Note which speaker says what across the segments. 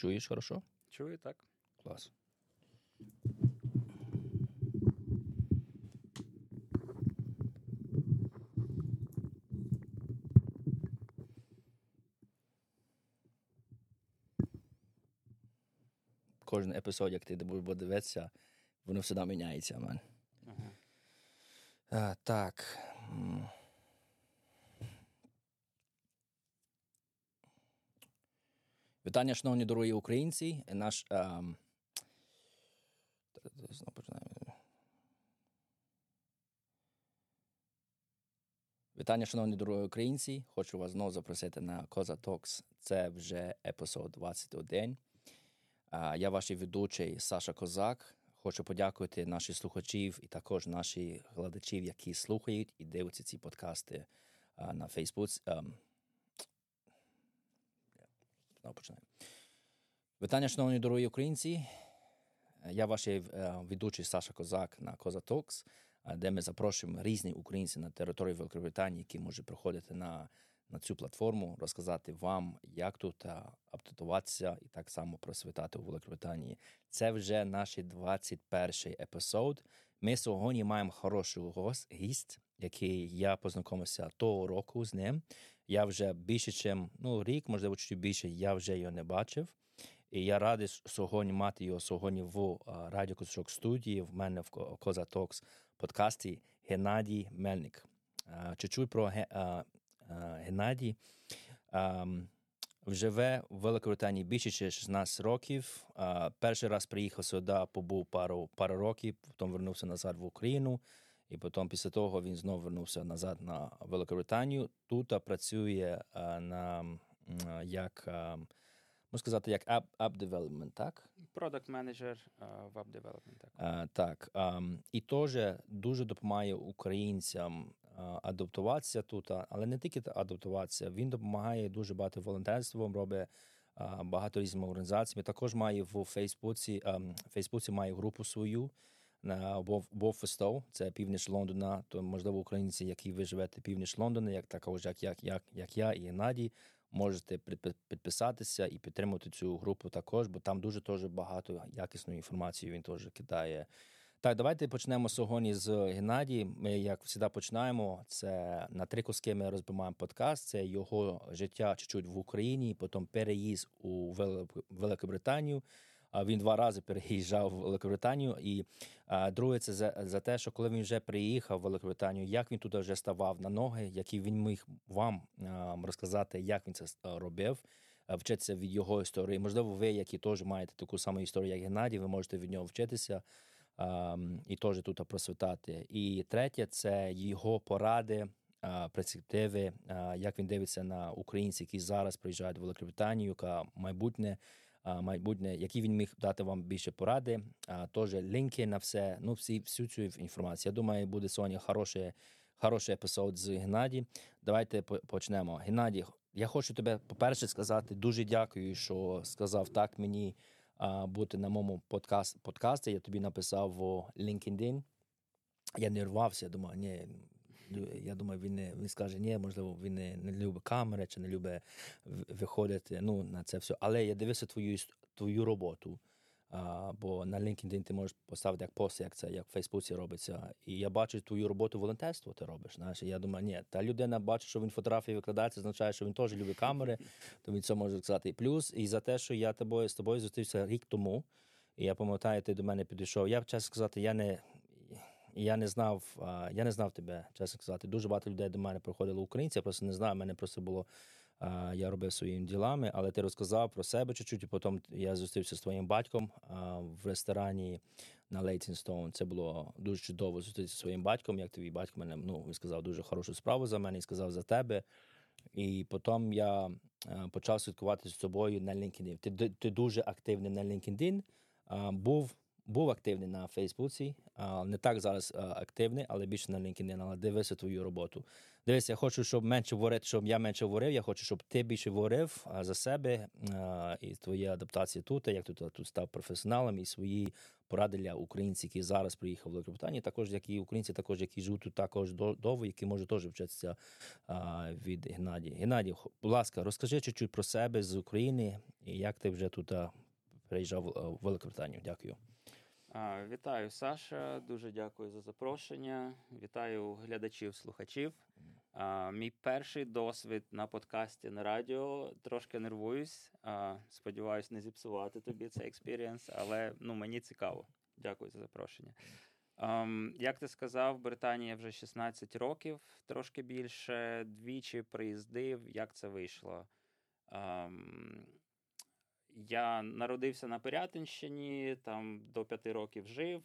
Speaker 1: Чуєш хорошо?
Speaker 2: Чую, так.
Speaker 1: Клас. Кожен епізод, як ти будеш дивитися, воно всегда міняється.
Speaker 2: Ага.
Speaker 1: А, так. Вітання, шановні дорогі українці. Наш. ем, починаємо. Вітання, шановні дорогі українці. Хочу вас знову запросити на Коза Talks. Це вже епізод 21. А, Я ваш ведучий Саша Козак. Хочу подякувати наших слухачів і також наших глядачів, які слухають і дивляться ці подкасти а, на Фейсбуці. Знову починаємо. Вітання, шановні дорогі українці. Я ваш е, ведучий Саша Козак на Коза Talks, а, де ми запрошуємо різні українці на території Великобританії, які можуть приходити на, на цю платформу, розказати вам, як тут а, аптатуватися і так само просвітати у Великобританії. Це вже наш 21 епізод. Ми сьогодні маємо хороший гость, гість, який я познайомився того року з ним. Я вже більше, ніж ну, рік, можливо, чуть більше, я вже його не бачив. І я радий сьогодні мати його сьогодні в Радіо Козачок студії. В мене в Ко- Коза Токс подкасті Геннадій Мельник. Чуть-чуть про Геннадій. Живе в Великобританії більше ніж 16 років. Перший раз приїхав сюди, побув пару, пару років, потім вернувся назад в Україну. І потім після того він знову вернувся назад на Великобританію. Тут працює а, на а, як а, можна сказати, як app, app development, так?
Speaker 2: Продакт менеджер веб девелопмент. Так.
Speaker 1: А, так. А, і теж дуже допомагає українцям адаптуватися тут, але не тільки адаптуватися, він допомагає дуже багато волонтерством, робить багато різних організацій. Також має в Фейсбуці, в Фейсбуці має групу свою на Вовфестов, це північ Лондона. То можливо українці, які ви живете північ Лондона, як також як, як, як, як я і Геннадій, можете підпи- підписатися і підтримати цю групу також, бо там дуже теж багато якісної інформації він теж кидає. Так, давайте почнемо сьогодні з Геннадії. Ми, як завжди, починаємо. Це на три куски ми розбиваємо подкаст. Це його життя чуть-чуть в Україні, потім переїзд у Велик- Великобританію. Він два рази переїжджав в Великобританію. І друге, це за, за те, що коли він вже приїхав в Великобританію, як він туди вже ставав на ноги, які він міг вам розказати, як він це а, робив, вчитися від його історії. Можливо, ви, які теж маєте таку саму історію, як Геннадій, ви можете від нього вчитися і теж тут просвітати. І третє, це його поради. Перспективи, як він дивиться на українців, які зараз приїжджають в Великобританію, яка майбутнє майбутнє, які він міг дати вам більше поради. Теж лінки на все. Ну, всі всю цю інформацію. Я думаю, буде сьогодні хороший, хороший епізод з Геннадій. Давайте почнемо. Геннадій, я хочу тебе, по-перше, сказати дуже дякую, що сказав так мені бути на моєму подкаст, подкасті. Я тобі написав в LinkedIn. Я не рвався, думаю, ні. Я думаю, він не він скаже, ні, можливо, він не, не любить камери чи не любить виходити ну, на це все. Але я дивився твою твою роботу. А, бо на LinkedIn ти можеш поставити як пост, як це, як в Фейсбуці робиться. І я бачу твою роботу волонтерство ти робиш. Знаєш, і я думаю, ні, та людина бачить, що він фотографії викладає, це означає, що він теж любить камери, то він це може сказати. Плюс, і за те, що я тобою з тобою зустрівся рік тому, і я пам'ятаю, ти до мене підійшов. Я б чесно сказати, я не. Я не знав, я не знав тебе, чесно сказати. Дуже багато людей до мене приходило українці, я просто не знаю. Мене просто було. Я робив своїми ділами, але ти розказав про себе чуть-чуть, і потім я зустрівся з твоїм батьком в ресторані на Leytonstone. Це було дуже чудово зустрітися зі своїм батьком. Як твій батько мене ну, він сказав дуже хорошу справу за мене і сказав за тебе. І потім я почав слідкувати з тобою на LinkedIn. Ти, ти дуже активний на LinkedIn. Був був активний на Фейсбуці, не так зараз а, активний, але більше на LinkedIn, але дивися твою роботу. Дивись, я хочу, щоб менше говорити, щоб я менше говорив. Я хочу, щоб ти більше говорив за себе і твої адаптації тут, як ти тут, став професіоналом і свої поради для українців, які зараз приїхали в Великобританію, також як і українці, також які живуть тут також довго, які можуть теж вчитися від Геннадія. Геннадій, будь ласка, розкажи чуть-чуть про себе з України і як ти вже тут приїжджав в Великобританію. Дякую.
Speaker 2: Вітаю, Саша. Дуже дякую за запрошення. Вітаю глядачів, слухачів. Мій перший досвід на подкасті на радіо. Трошки нервуюсь. Сподіваюсь, не зіпсувати тобі цей experience, але ну, мені цікаво. Дякую за запрошення. Як ти сказав, Британія вже 16 років, трошки більше. Двічі приїздив. Як це вийшло? Я народився на Пирятинщині, там до п'яти років жив.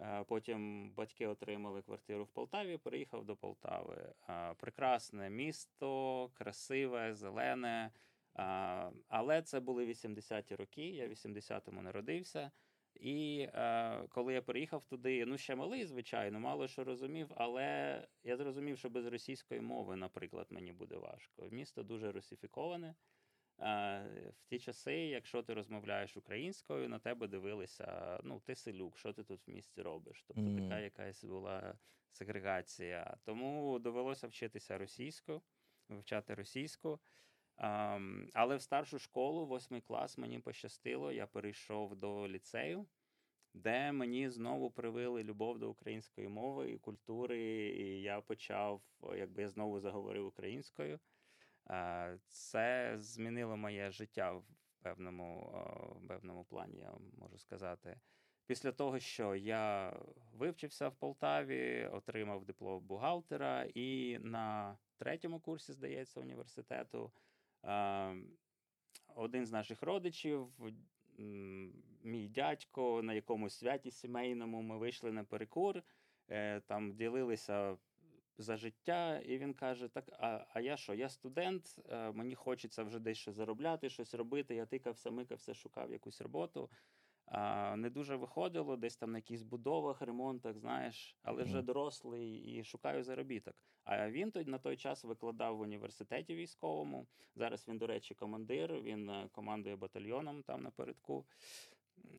Speaker 2: Е, Потім батьки отримали квартиру в Полтаві, переїхав до Полтави. Е, Прекрасне місто, красиве, зелене. Е, Але це були 80-ті роки. Я в 80-му народився. І коли я приїхав туди, ну ще малий, звичайно, мало що розумів, але я зрозумів, що без російської мови, наприклад, мені буде важко. Місто дуже русифіковане. Е, В ті часи, якщо ти розмовляєш українською, на тебе дивилися, ну, ти селюк, що ти тут в місті робиш? Тобто
Speaker 1: Мгм.
Speaker 2: така якась була сегрегація. Тому довелося вчитися російською, вивчати російську. Але в старшу школу, восьмий клас, мені пощастило, я перейшов до ліцею, де мені знову привили любов до української мови і культури, і я почав, якби я знову заговорив українською. Е, Це змінило моє життя в певному, в певному плані, я можу сказати. Після того, що я вивчився в Полтаві, отримав диплом бухгалтера, і на третьому курсі, здається, університету е, один з наших родичів, мій дядько, на якомусь святі сімейному ми вийшли на перекур, е, там ділилися за життя, і він каже: Так, а, а я що? Я студент, е, мені хочеться вже десь щось заробляти, щось робити. Я тикався, микався, шукав якусь роботу. А, не дуже виходило, десь там на якихось будовах, ремонтах, знаєш, але вже дорослий і шукаю заробіток. А він тоді на той час викладав в університеті військовому. Зараз він, до речі, командир, він е, командує батальйоном там напередку.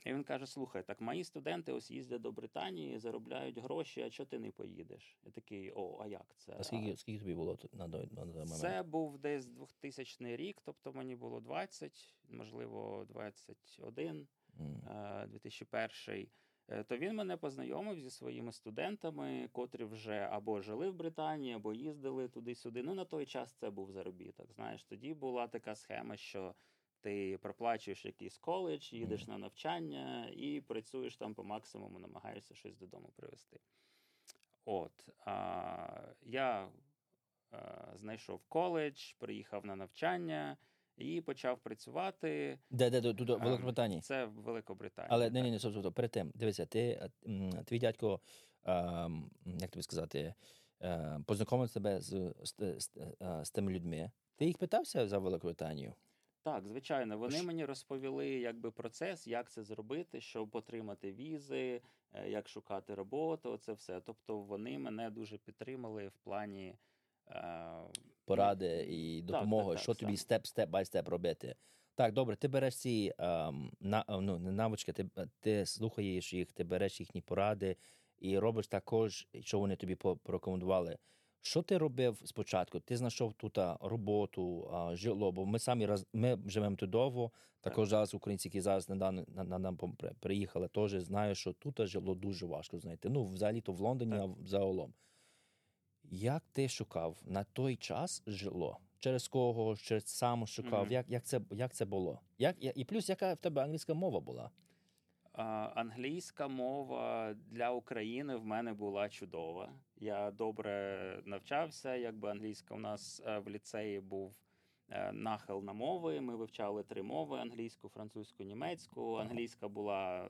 Speaker 2: І він каже: слухай, так мої студенти ось їздять до Британії, заробляють гроші, а чого ти не поїдеш? Я такий, о, а як це?
Speaker 1: А скільки, скільки тобі було на, той- момент?
Speaker 2: Це був десь 2000 рік, тобто мені було 20, можливо, 21,
Speaker 1: М.
Speaker 2: е, 2001. Е, То він мене познайомив зі своїми студентами, котрі вже або жили в Британії, або їздили туди-сюди. Ну, на той час це був заробіток. Знаєш, тоді була така схема, що ти проплачуєш якийсь коледж, їдеш на навчання і працюєш там по максимуму, намагаєшся щось додому привезти. От а, я а, знайшов коледж, приїхав на навчання і почав працювати.
Speaker 1: Де, де, тут, в
Speaker 2: Ем,
Speaker 1: Великобританії?
Speaker 2: Це в Великобританії.
Speaker 1: Але ні, ні, стоп, стоп, перед тим, дивися, ти, е, твій дядько, ем, як тобі сказати, е, познайомив тебе з, з, з, е, з тими людьми. Ти їх питався за Великобританію?
Speaker 2: Так, звичайно, вони мені розповіли якби процес, як це зробити, щоб отримати візи, е, як шукати роботу. Це все. Тобто вони мене дуже підтримали в плані. Е,
Speaker 1: Поради і допомоги,
Speaker 2: так,
Speaker 1: що тобі степ степ бай степ робити. Так, добре, ти береш ці ем, на, е, ну, навички, ти, ти слухаєш їх, ти береш їхні поради і робиш також, що вони тобі по- порекомендували. Що ти робив спочатку? Ти знайшов тут роботу, житло, бо ми самі раз, ми живемо тут довго. Також зараз українці, які зараз на, на нам приїхали, теж знають, що тут житло дуже важко знайти. Ну, взагалі то в Лондоні,
Speaker 2: Так.
Speaker 1: а в- загалом. Як ти шукав на той час житло? Через кого, через сам шукав?
Speaker 2: Мгм.
Speaker 1: Як, як, це, як це було? Як, і плюс, яка в тебе англійська мова була?
Speaker 2: А, Англійська мова для України в мене була чудова. Я добре навчався. Якби англійська у нас е, в ліцеї був е, нахил на мови. Ми вивчали три мови: англійську, французьку, німецьку. Англійська була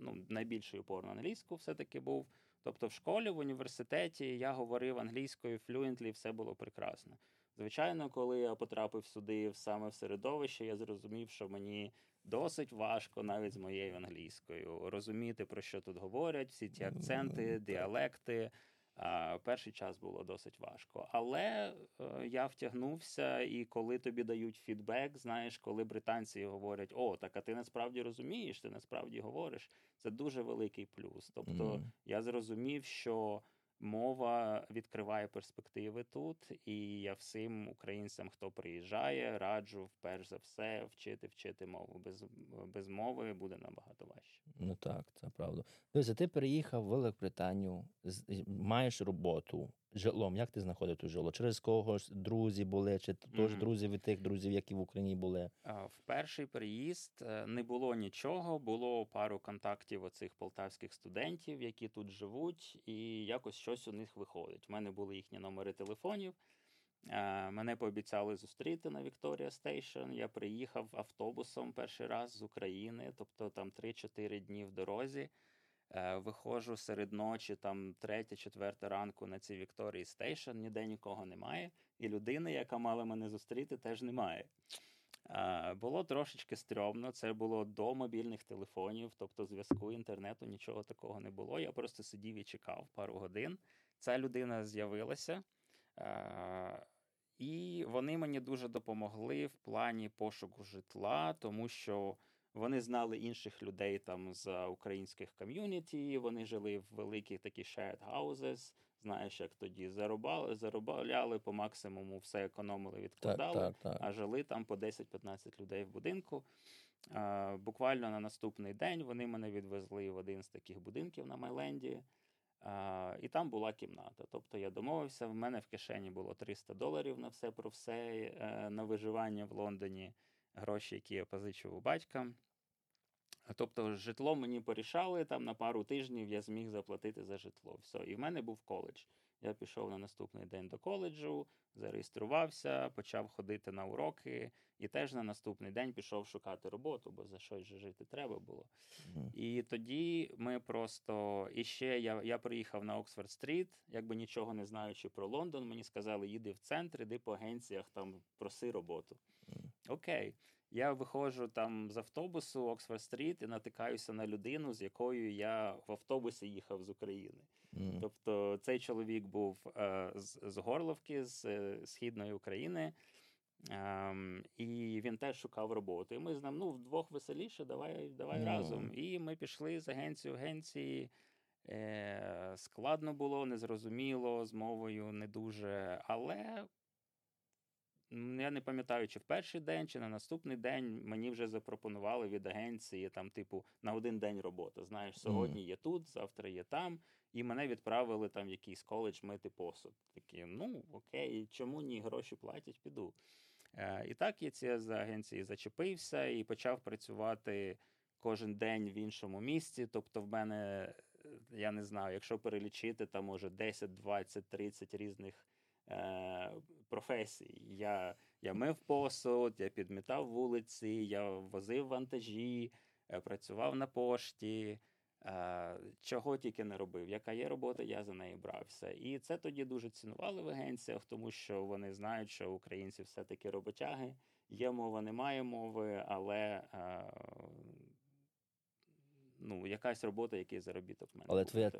Speaker 2: ну, найбільший упор на англійську, все-таки був. Тобто, в школі, в університеті я говорив англійською флюентлі, все було прекрасно. Звичайно, коли я потрапив сюди в саме в середовище, я зрозумів, що мені досить важко навіть з моєю англійською розуміти, про що тут говорять, всі ті акценти, діалекти. Перший час було досить важко, але е, я втягнувся, і коли тобі дають фідбек, знаєш, коли британці говорять: О, так а ти насправді розумієш, ти насправді говориш, це дуже великий плюс. Тобто mm. я зрозумів, що мова відкриває перспективи тут, і я всім українцям, хто приїжджає, раджу перш за все вчити вчити мову. Без без мови буде набагато важче.
Speaker 1: Ну так, це правда. Дивіться, ти переїхав в Великобританію, маєш роботу житлом. Як ти знаходив ту жило? Через когось друзі були, чи теж друзі від тих друзів, які в Україні були?
Speaker 2: В перший приїзд е, не було нічого. Було пару контактів оцих полтавських студентів, які тут живуть, і якось щось у них виходить. У мене були їхні номери телефонів. Е, мене пообіцяли зустріти на Victoria Station. Я приїхав автобусом перший раз з України, тобто там 3-4 дні в дорозі. Е, виходжу серед ночі, там третя, четверта ранку на цій Вікторії Station, ніде нікого немає, і людини, яка мала мене зустріти, теж немає. Е, було трошечки стрьомно, це було до мобільних телефонів, тобто зв'язку інтернету, нічого такого не було. Я просто сидів і чекав пару годин. Ця людина з'явилася, е, і вони мені дуже допомогли в плані пошуку житла, тому що. Вони знали інших людей там з українських ком'юніті. Вони жили в великих такі shared houses, Знаєш, як тоді заробали, заробляли по максимуму, все економили, відкладали, так, так, так. а жили там по 10-15 людей в будинку. А, Буквально на наступний день вони мене відвезли в один з таких будинків на Майленді. А, І там була кімната. Тобто я домовився, в мене в кишені було 300 доларів на все про все е, на виживання в Лондоні гроші, які я позичив у батька. Тобто, житло мені порішали там на пару тижнів я зміг заплатити за житло. Все. І в мене був коледж. Я пішов на наступний день до коледжу, зареєструвався, почав ходити на уроки, і теж на наступний день пішов шукати роботу, бо за щось же жити треба було. І тоді ми просто і ще я я приїхав на Oxford Street, якби нічого не знаючи про Лондон. Мені сказали, їди в центр, іди по агенціях, там проси роботу. Окей. Я виходжу там з автобусу Oxford Street і натикаюся на людину, з якою я в автобусі їхав з України. Mm. Тобто цей чоловік був е, з, з Горловки, з е, східної України, е, і він теж шукав роботу. І ми з ним ну, вдвох веселіше, давай давай mm. разом. І ми пішли з агенції агенції. Е, Складно було, незрозуміло, з мовою не дуже. Але я не пам'ятаю, чи в перший день, чи на наступний день мені вже запропонували від агенції там, типу, на один день роботи. Знаєш, сьогодні є тут, завтра є там, і мене відправили там в якийсь коледж мити посуд. Такі, ну окей, чому ні? Гроші платять, піду. Е, І так я ці з агенції зачепився і почав працювати кожен день в іншому місці. Тобто, в мене я не знаю, якщо перелічити, там може 10, 20, 30 різних. Е, професій. Я я мив посуд, я підмітав вулиці, я возив вантажі, е, працював на пошті. Е, чого тільки не робив, яка є робота, я за неї брався. І це тоді дуже цінували в агенціях, тому що вони знають, що українці все-таки роботяги. Є мова, немає мови, але ну, якась робота, якийсь заробіток в мене.
Speaker 1: Але твоя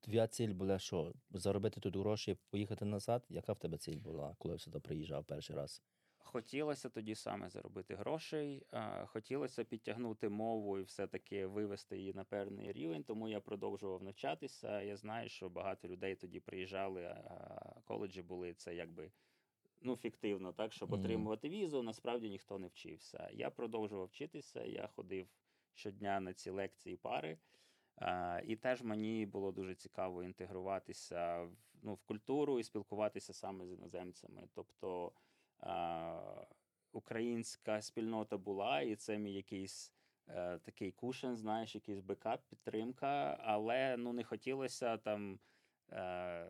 Speaker 1: твоя ціль була що? Заробити тут гроші, поїхати назад? Яка в тебе ціль була, коли сюди приїжджав перший раз?
Speaker 2: Хотілося тоді саме заробити грошей, хотілося підтягнути мову і все-таки вивести її на певний рівень, тому я продовжував навчатися. Я знаю, що багато людей тоді приїжджали, а коледжі були це якби ну, фіктивно, так, щоб отримувати візу. Насправді ніхто не вчився. Я продовжував вчитися, я ходив щодня на ці лекції пари. І теж мені було дуже цікаво інтегруватися в ну, в культуру і спілкуватися саме з іноземцями. Тобто українська спільнота була, і це мій якийсь е, такий кушен, знаєш, якийсь бекап, підтримка, але ну не хотілося там. Е,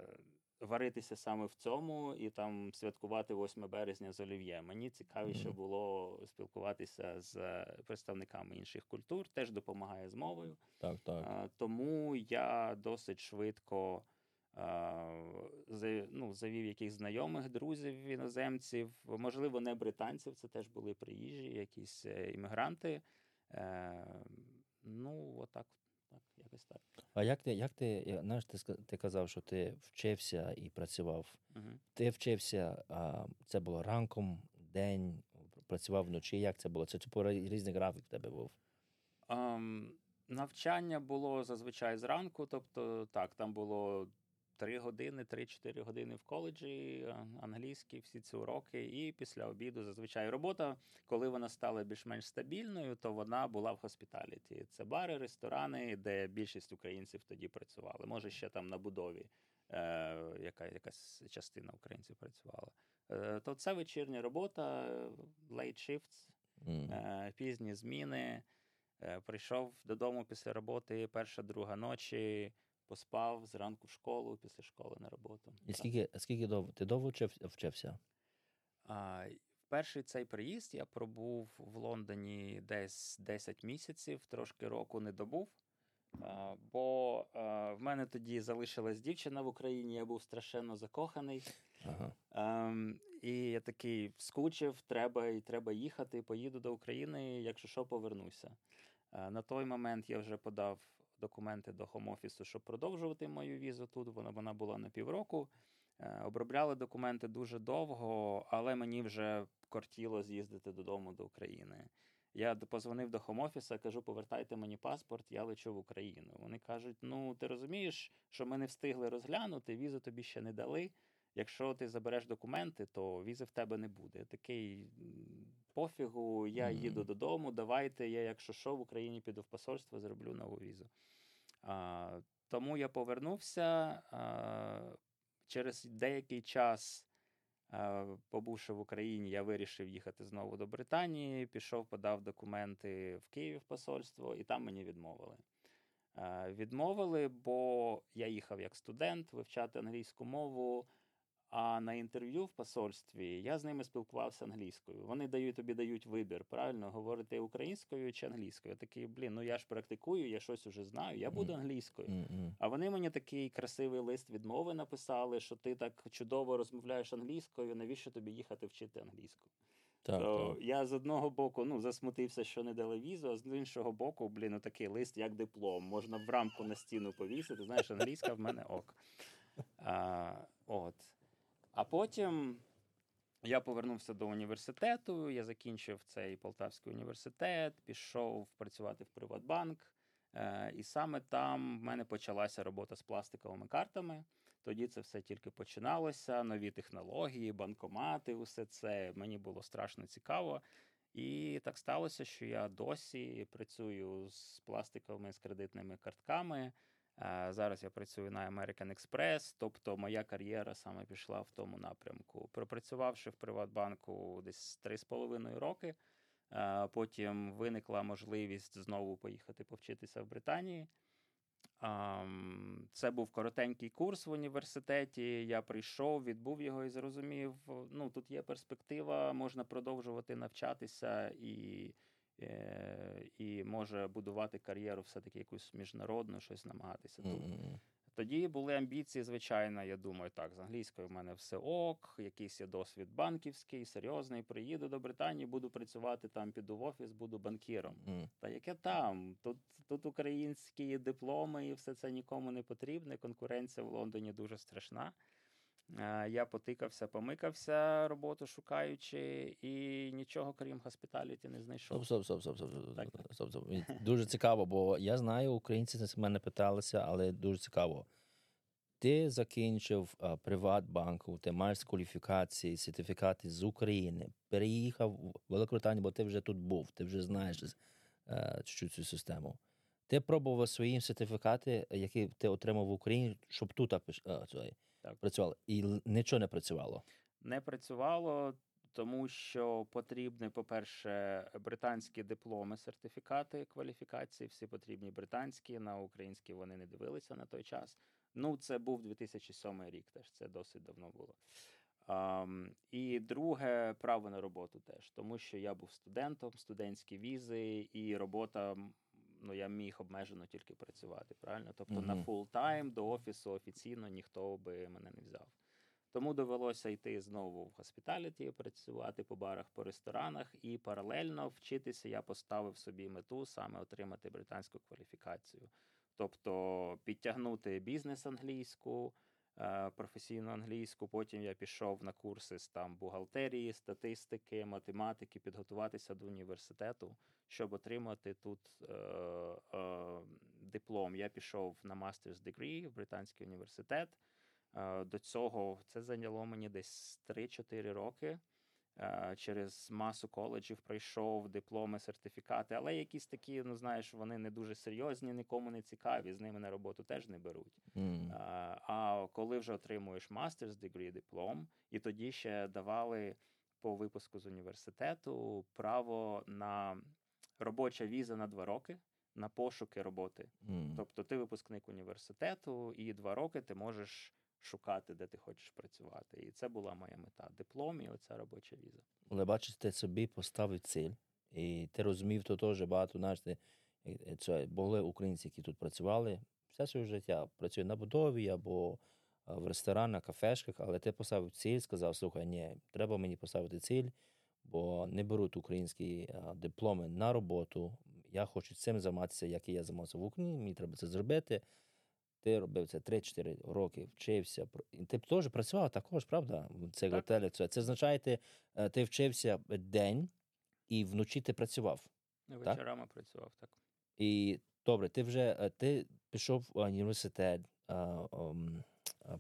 Speaker 2: варитися саме в цьому і там святкувати 8 березня з олів'є. Мені цікавіше було спілкуватися з представниками інших культур, теж допомагає з мовою.
Speaker 1: Так, так.
Speaker 2: Тому я досить швидко ну, завів якихось знайомих друзів іноземців, можливо, не британців, це теж були приїжджі, якісь е, іммігранти. Е, ну, отак, так, якось так.
Speaker 1: А як ти, як ти, знаєш, ти, ти казав, що ти вчився і працював.
Speaker 2: Угу.
Speaker 1: Ти вчився, а, це було ранком, день, працював вночі. Як це було? Це типу різний графік в тебе був.
Speaker 2: Ем, навчання було зазвичай зранку, тобто так, там було 3 години, 3-4 години в коледжі, а, англійські, всі ці уроки, і після обіду зазвичай робота. Коли вона стала більш-менш стабільною, то вона була в хоспіталіті. Це бари, ресторани, де більшість українців тоді працювали. Може, ще там на будові. Е, яка, якась частина українців працювала. Е, то це вечірня робота, е, late shifts, е, пізні зміни. Е, Прийшов додому після роботи, перша, друга ночі, поспав зранку в школу, після школи на роботу.
Speaker 1: І
Speaker 2: Так.
Speaker 1: скільки, скільки довго ти довго вчив, вчився?
Speaker 2: А, перший цей приїзд я пробув в Лондоні десь 10 місяців, трошки року не добув. А, бо а, в мене тоді залишилась дівчина в Україні, я був страшенно закоханий.
Speaker 1: Ага.
Speaker 2: Ем, і я такий скучив, треба і треба їхати. Поїду до України, якщо що, повернуся. Е, на той момент я вже подав документи до хом-офісу, щоб продовжувати мою візу тут. Вона, вона була на півроку. Е, обробляли документи дуже довго, але мені вже кортіло з'їздити додому до України. Я позвонив до хом-офіса, кажу, повертайте мені паспорт, я лечу в Україну. Вони кажуть: ну ти розумієш, що ми не встигли розглянути, візу тобі ще не дали. Якщо ти забереш документи, то візи в тебе не буде. Такий пофігу, я їду додому. Давайте я, якщо що, в Україні піду в посольство, зроблю нову візу. А, тому я повернувся. А, через деякий час, а, побувши в Україні, я вирішив їхати знову до Британії. Пішов, подав документи в Київ в посольство, і там мені відмовили. Відмовили, бо я їхав як студент вивчати англійську мову. А на інтерв'ю в посольстві я з ними спілкувався англійською. Вони дають тобі дають вибір, правильно говорити українською чи англійською. Я такий, блін, ну я ж практикую, я щось уже знаю, я буду англійською.
Speaker 1: М-м.
Speaker 2: А вони мені такий красивий лист відмови написали, що ти так чудово розмовляєш англійською, навіщо тобі їхати вчити англійську?
Speaker 1: Так,
Speaker 2: то
Speaker 1: так.
Speaker 2: я з одного боку ну, засмутився, що не дали візу, а з іншого боку, блін, ну, такий лист, як диплом. Можна в рамку на стіну повісити. Знаєш, англійська в мене ок. А, от. А потім я повернувся до університету, я закінчив цей Полтавський університет, пішов працювати в Приватбанк. Е, і саме там в мене почалася робота з пластиковими картами. Тоді це все тільки починалося, нові технології, банкомати, усе це мені було страшно цікаво. І так сталося, що я досі працюю з пластиковими з кредитними картками. Е, Зараз я працюю на American Express, тобто моя кар'єра саме пішла в тому напрямку. Пропрацювавши в Приватбанку десь 3,5 роки, е, потім виникла можливість знову поїхати повчитися в Британії. Це був коротенький курс в університеті. Я прийшов, відбув його і зрозумів. Ну тут є перспектива, можна продовжувати навчатися і, і може будувати кар'єру, все-таки якусь міжнародну, щось намагатися.
Speaker 1: М-м.
Speaker 2: Тоді були амбіції, звичайно. Я думаю, так, з англійською в мене все ок, якийсь є досвід банківський, серйозний. Приїду до Британії, буду працювати там, піду в офіс, буду банкіром.
Speaker 1: М.
Speaker 2: Та яке там? Тут, тут українські дипломи і все це нікому не потрібне. Конкуренція в Лондоні дуже страшна. Е, Я потикався, помикався, роботу шукаючи, і нічого крім хоспіталіті не знайшов.
Speaker 1: Стоп, стоп, стоп, стоп, стоп, стоп, стоп. Дуже цікаво, бо я знаю, українці з мене питалися, але дуже цікаво. Ти закінчив а, Приватбанку, ти маєш кваліфікації, сертифікати з України, переїхав в Великобританію, бо ти вже тут був, ти вже знаєш е, чуть-чуть цю систему. Ти пробував свої сертифікати, які ти отримав в Україні, щоб тут а, а,
Speaker 2: Так.
Speaker 1: працювали, і нічого не працювало.
Speaker 2: не працювало, тому що потрібні, по-перше, британські дипломи, сертифікати кваліфікації. Всі потрібні британські, на українські вони не дивилися на той час. Ну, це був 2007 рік, теж це досить давно було. Um, і друге право на роботу теж, тому що я був студентом, студентські візи, і робота. Ну, я міг обмежено тільки працювати, правильно? Тобто на full time до офісу офіційно ніхто би мене не взяв. Тому довелося йти знову в госпіталіті, працювати по барах, по ресторанах, і паралельно вчитися я поставив собі мету саме отримати британську кваліфікацію, тобто підтягнути бізнес англійську. Е, професійну англійську. Потім я пішов на курси з там бухгалтерії, статистики, математики, підготуватися до університету, щоб отримати тут е, е, диплом. Я пішов на Master's Degree в Британський університет. Е, до цього це зайняло мені десь 3-4 роки. Е, через масу коледжів пройшов дипломи, сертифікати, але якісь такі, ну знаєш, вони не дуже серйозні, нікому не цікаві, з ними на роботу теж не беруть. Mm. А коли вже отримуєш master's degree диплом, і тоді ще давали по випуску з університету право на робоча віза на два роки. На пошуки роботи, mm. тобто ти випускник університету, і два роки ти можеш шукати, де ти хочеш працювати. І це була моя мета. Диплом і оця робоча віза.
Speaker 1: Але бачиш, ти собі поставив ціль, і ти розумів, то теж багато знаєш, ти, це були українці, які тут працювали все своє життя. Працюють на будові або в ресторанах, кафешках, але ти поставив ціль, сказав: слухай, ні, треба мені поставити ціль, бо не беруть українські дипломи на роботу. Я хочу цим займатися, як і я займався в Україні, мені треба це зробити. Ти робив це 3-4 роки, вчився. Ти теж працював також, правда? В цих готелях. Це це означає, ти, е, ти вчився день і вночі ти працював.
Speaker 2: Вечорами так? працював, так.
Speaker 1: І добре, ти вже е, ти пішов в університет,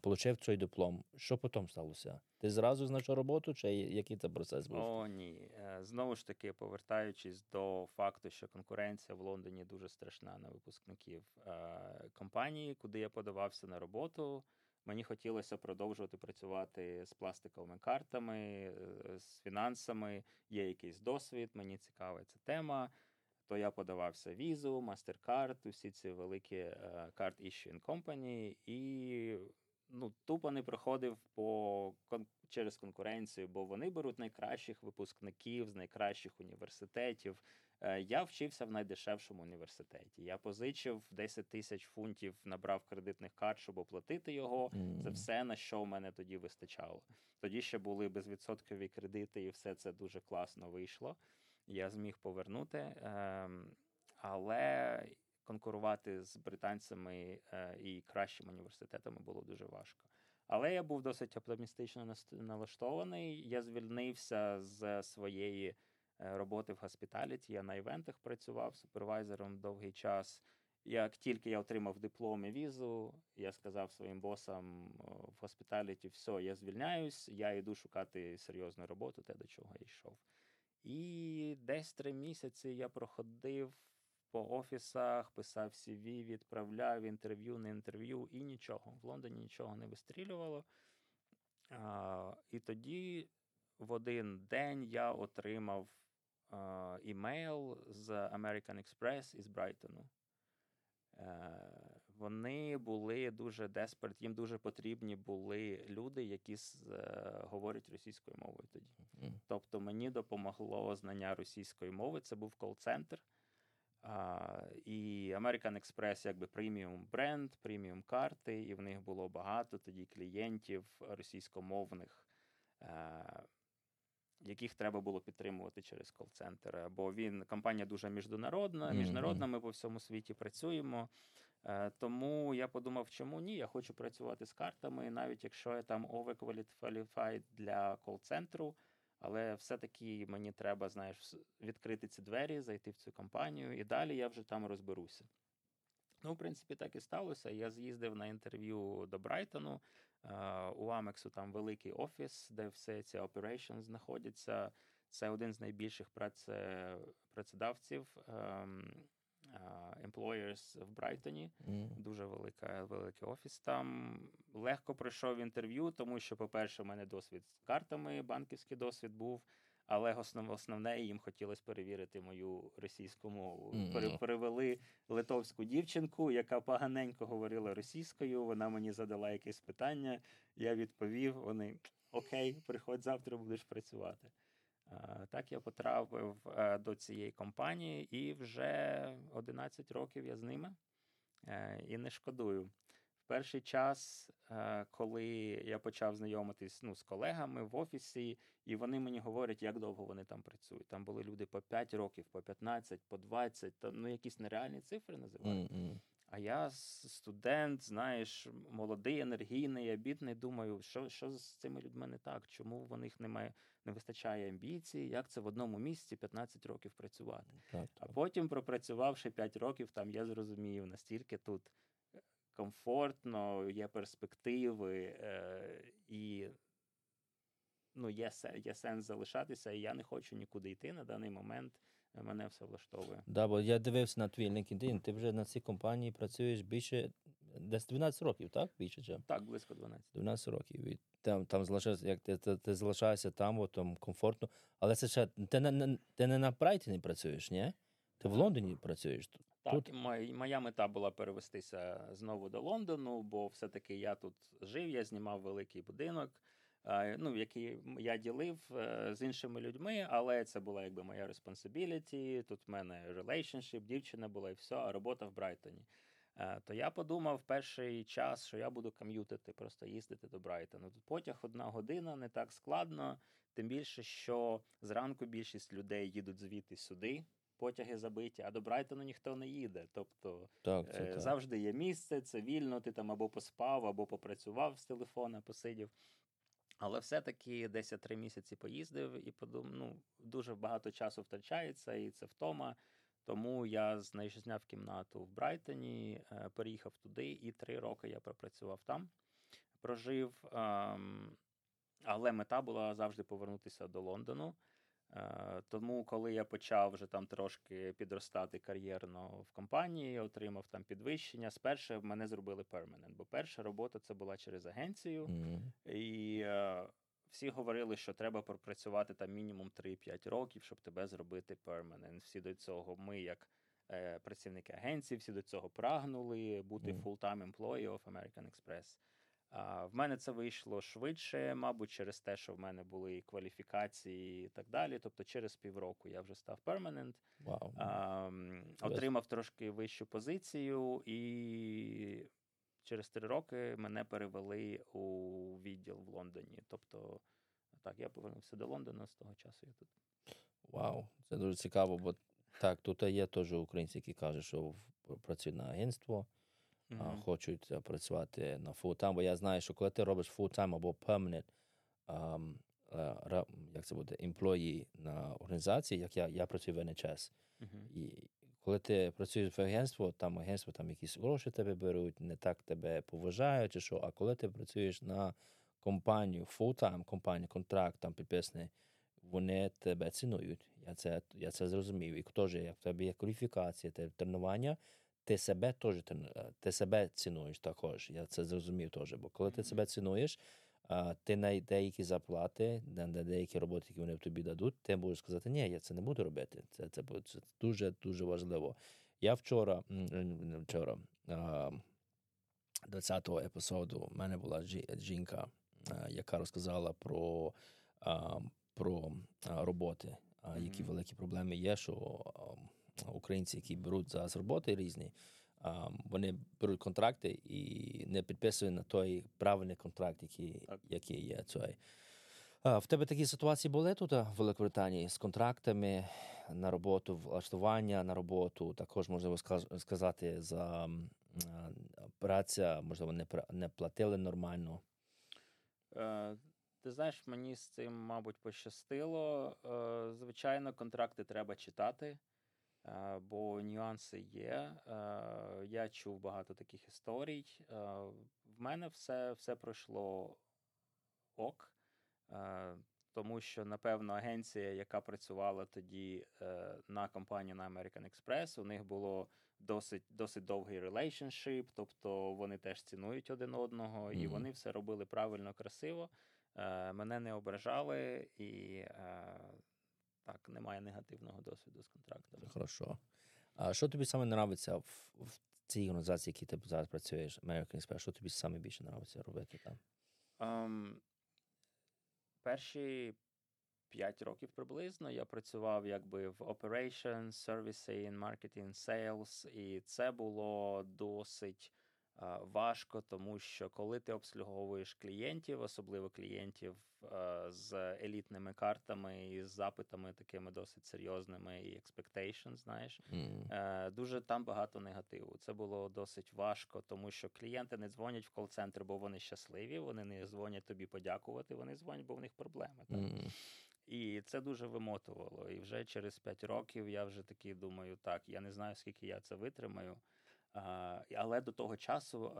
Speaker 1: отримав цей диплом. Що потім сталося? Ти зразу знайшов роботу, чи який це процес був?
Speaker 2: О, ні. Е, знову ж таки, повертаючись до факту, що конкуренція в Лондоні дуже страшна на випускників е, компанії, куди я подавався на роботу. Мені хотілося продовжувати працювати з пластиковими картами, е, з фінансами. Є якийсь досвід, мені цікава ця тема. То я подавався візу, MasterCard, усі ці великі card issuing company, і ну, тупо не проходив по через конкуренцію, бо вони беруть найкращих випускників з найкращих університетів. Е, я вчився в найдешевшому університеті. Я позичив 10 тисяч фунтів, набрав кредитних карт, щоб оплатити його. Mm. Це все на що в мене тоді вистачало. Тоді ще були безвідсоткові кредити, і все це дуже класно вийшло. Я зміг повернути. Ем, але конкурувати з британцями е, і кращими університетами було дуже важко. Але я був досить оптимістично налаштований. Я звільнився з своєї е, роботи в госпіталіті. Я на івентах працював супервайзером довгий час. Як тільки я отримав диплом і візу, я сказав своїм босам в госпіталіті, все, я звільняюсь, я йду шукати серйозну роботу, те, до чого я йшов. І десь три місяці я проходив по офісах, писав CV, відправляв інтерв'ю, не інтерв'ю, і нічого. В Лондоні нічого не вистрілювало. А, І тоді в один день я отримав а, імейл з American Express із Брайтону. Е, вони були дуже desperate, їм дуже потрібні були люди, які з, е, говорять російською мовою тоді. Тобто мені допомогло знання російської мови. Це був кол-центр. А, І American Express якби преміум бренд, преміум карти, і в них було багато тоді клієнтів російськомовних, а, е, яких треба було підтримувати через кол-центр. Бо він компанія дуже міжнародна, міжнародна. Ми по всьому світі працюємо. Е, тому я подумав, чому ні? Я хочу працювати з картами, навіть якщо я там overqualified для кол-центру. Але все-таки мені треба, знаєш, відкрити ці двері, зайти в цю компанію, і далі я вже там розберуся. Ну, в принципі, так і сталося. Я з'їздив на інтерв'ю до Брайтону. У Амексу там великий офіс, де все ці operations знаходяться. Це один з найбільших працедавців ем, Employers в Брайтоні. Mm. Дуже велика, великий офіс. Там легко пройшов інтерв'ю, тому що, по-перше, у мене досвід з картами, банківський досвід був. Але основ, основне їм хотілося перевірити мою російську мову. Mm. Перевели литовську дівчинку, яка поганенько говорила російською. Вона мені задала якесь питання. Я відповів: вони окей, приходь завтра, будеш працювати. Так я потрапив е, до цієї компанії, і вже 11 років я з ними е, і не шкодую. В перший час, е, коли я почав знайомитись ну, з колегами в офісі, і вони мені говорять, як довго вони там працюють. Там були люди по 5 років, по 15, по 20, то, ну якісь нереальні цифри називають.
Speaker 1: Mm-mm.
Speaker 2: А я студент, знаєш, молодий, енергійний, обідний. Думаю, що що з цими людьми не так? Чому в них немає, не вистачає амбіції? Як це в одному місці 15 років працювати?
Speaker 1: Так,
Speaker 2: А потім, пропрацювавши 5 років, там я зрозумів, настільки тут е, комфортно, є перспективи е, і ну, є, є сенс залишатися, і я не хочу нікуди йти на даний момент. Мене все влаштовує.
Speaker 1: Да, бо я дивився на твій LinkedIn, ти вже на цій компанії працюєш більше десь 12 років, так? Більше чи?
Speaker 2: Так, близько 12.
Speaker 1: 12 років. І там, там залишаєшся, як ти, ти, ти залишаєшся там, от, там комфортно. Але це ще ти не, ти не на Брайтоні працюєш, ні? Ти в Лондоні працюєш.
Speaker 2: Так,
Speaker 1: Тут-
Speaker 2: моя, моя мета була перевестися знову до Лондону, бо все-таки я тут жив, я знімав великий будинок, ну, який я ділив е, з іншими людьми, але це була якби моя responsibility, Тут в мене relationship, дівчина була і все, а робота в Брайтоні. Е, То я подумав перший час, що я буду ком'ютити, просто їздити до Брайтону. Тут потяг одна година, не так складно. Тим більше, що зранку більшість людей їдуть звідти сюди, потяги забиті, а до Брайтону ніхто не їде. Тобто
Speaker 1: Так, це
Speaker 2: е,
Speaker 1: так.
Speaker 2: завжди є місце, це вільно, ти там або поспав, або попрацював з телефона, посидів. Але все-таки десь я три місяці поїздив і подумав, ну, дуже багато часу втрачається, і це втома. Тому я знайшов кімнату в Брайтоні, е, переїхав туди, і три роки я пропрацював там, прожив. ем, але мета була завжди повернутися до Лондону. Е, Тому, коли я почав вже там трошки підростати кар'єрно в компанії, отримав там підвищення, спершу мене зробили перманент, бо перша робота це була через агенцію.
Speaker 1: Мгм.
Speaker 2: І е, всі говорили, що треба пропрацювати там мінімум 3-5 років, щоб тебе зробити перманент. Всі до цього, ми, як е, працівники агенції, всі до цього прагнули бути
Speaker 1: Мгм.
Speaker 2: full-time employee of American Express. В мене це вийшло швидше, мабуть, через те, що в мене були і кваліфікації і так далі. Тобто, через півроку я вже став перманент. М, отримав трошки вищу позицію, і через три роки мене перевели у відділ в Лондоні. Тобто, так, я повернувся до Лондона з того часу. Я тут.
Speaker 1: Вау, це дуже цікаво, бо так, тут є теж українці, які кажуть, що працюють на агентство, а,
Speaker 2: Мгм.
Speaker 1: хочуть а, працювати на full-time, бо я знаю, що коли ти робиш full-time або permanent, а, як це буде, employee на організації, як я, я працюю в NHS,
Speaker 2: Мгм.
Speaker 1: і коли ти працюєш в агентство, там агентство там якісь гроші тебе беруть, не так тебе поважають, чи що. А коли ти працюєш на компанію, full-time компанію, контракт там підписаний, вони тебе цінують. Я це, я це зрозумів. І теж, як в тебе є кваліфікація, тренування, ти себе теж е, ти себе цінуєш також. Я це зрозумів теж. Бо коли ти себе цінуєш, ти на деякі зарплати, на деякі роботи, які вони тобі дадуть, ти можеш сказати, ні, я це не буду робити. Це, це, це дуже дуже важливо. Я вчора, е, не вчора, а, 20-го епізоду, в мене була жінка, яка розказала про, про роботи, які великі проблеми є, що українці, які беруть зараз роботи різні, вони беруть контракти і не підписують на той правильний контракт, який, який є. Цей. В тебе такі ситуації були тут в Великобританії з контрактами на роботу, влаштування на роботу, також можливо сказати за праця, можливо, не, не платили нормально.
Speaker 2: Е, Ти знаєш, мені з цим, мабуть, пощастило. Е, Звичайно, контракти треба читати, бо нюанси є. Е, Я чув багато таких історій. Е, В мене все, все пройшло ок, е, тому що, напевно, агенція, яка працювала тоді е, на компанію на American Express, у них було досить, досить довгий relationship, тобто вони теж цінують один одного, і
Speaker 1: Мгм.
Speaker 2: вони все робили правильно, красиво. Е, Мене не ображали, і е, так, немає негативного досвіду з контрактами.
Speaker 1: Хорошо. А що тобі саме подобається в, в цій організації, які ти зараз працюєш, American Express, що тобі саме більше подобається робити там?
Speaker 2: Ем, перші п'ять років приблизно я працював якби в operations, servicing, marketing, sales, і це було досить важко, тому що коли ти обслуговуєш клієнтів, особливо клієнтів з елітними картами і з запитами такими досить серйозними, і expectation, знаєш, е, дуже там багато негативу. Це було досить важко, тому що клієнти не дзвонять в кол-центр, бо вони щасливі. Вони не дзвонять тобі подякувати. Вони дзвонять, бо в них проблеми. Так?
Speaker 1: М.
Speaker 2: І це дуже вимотувало. І вже через 5 років я вже такий думаю, так, я не знаю, скільки я це витримаю. А, але до того часу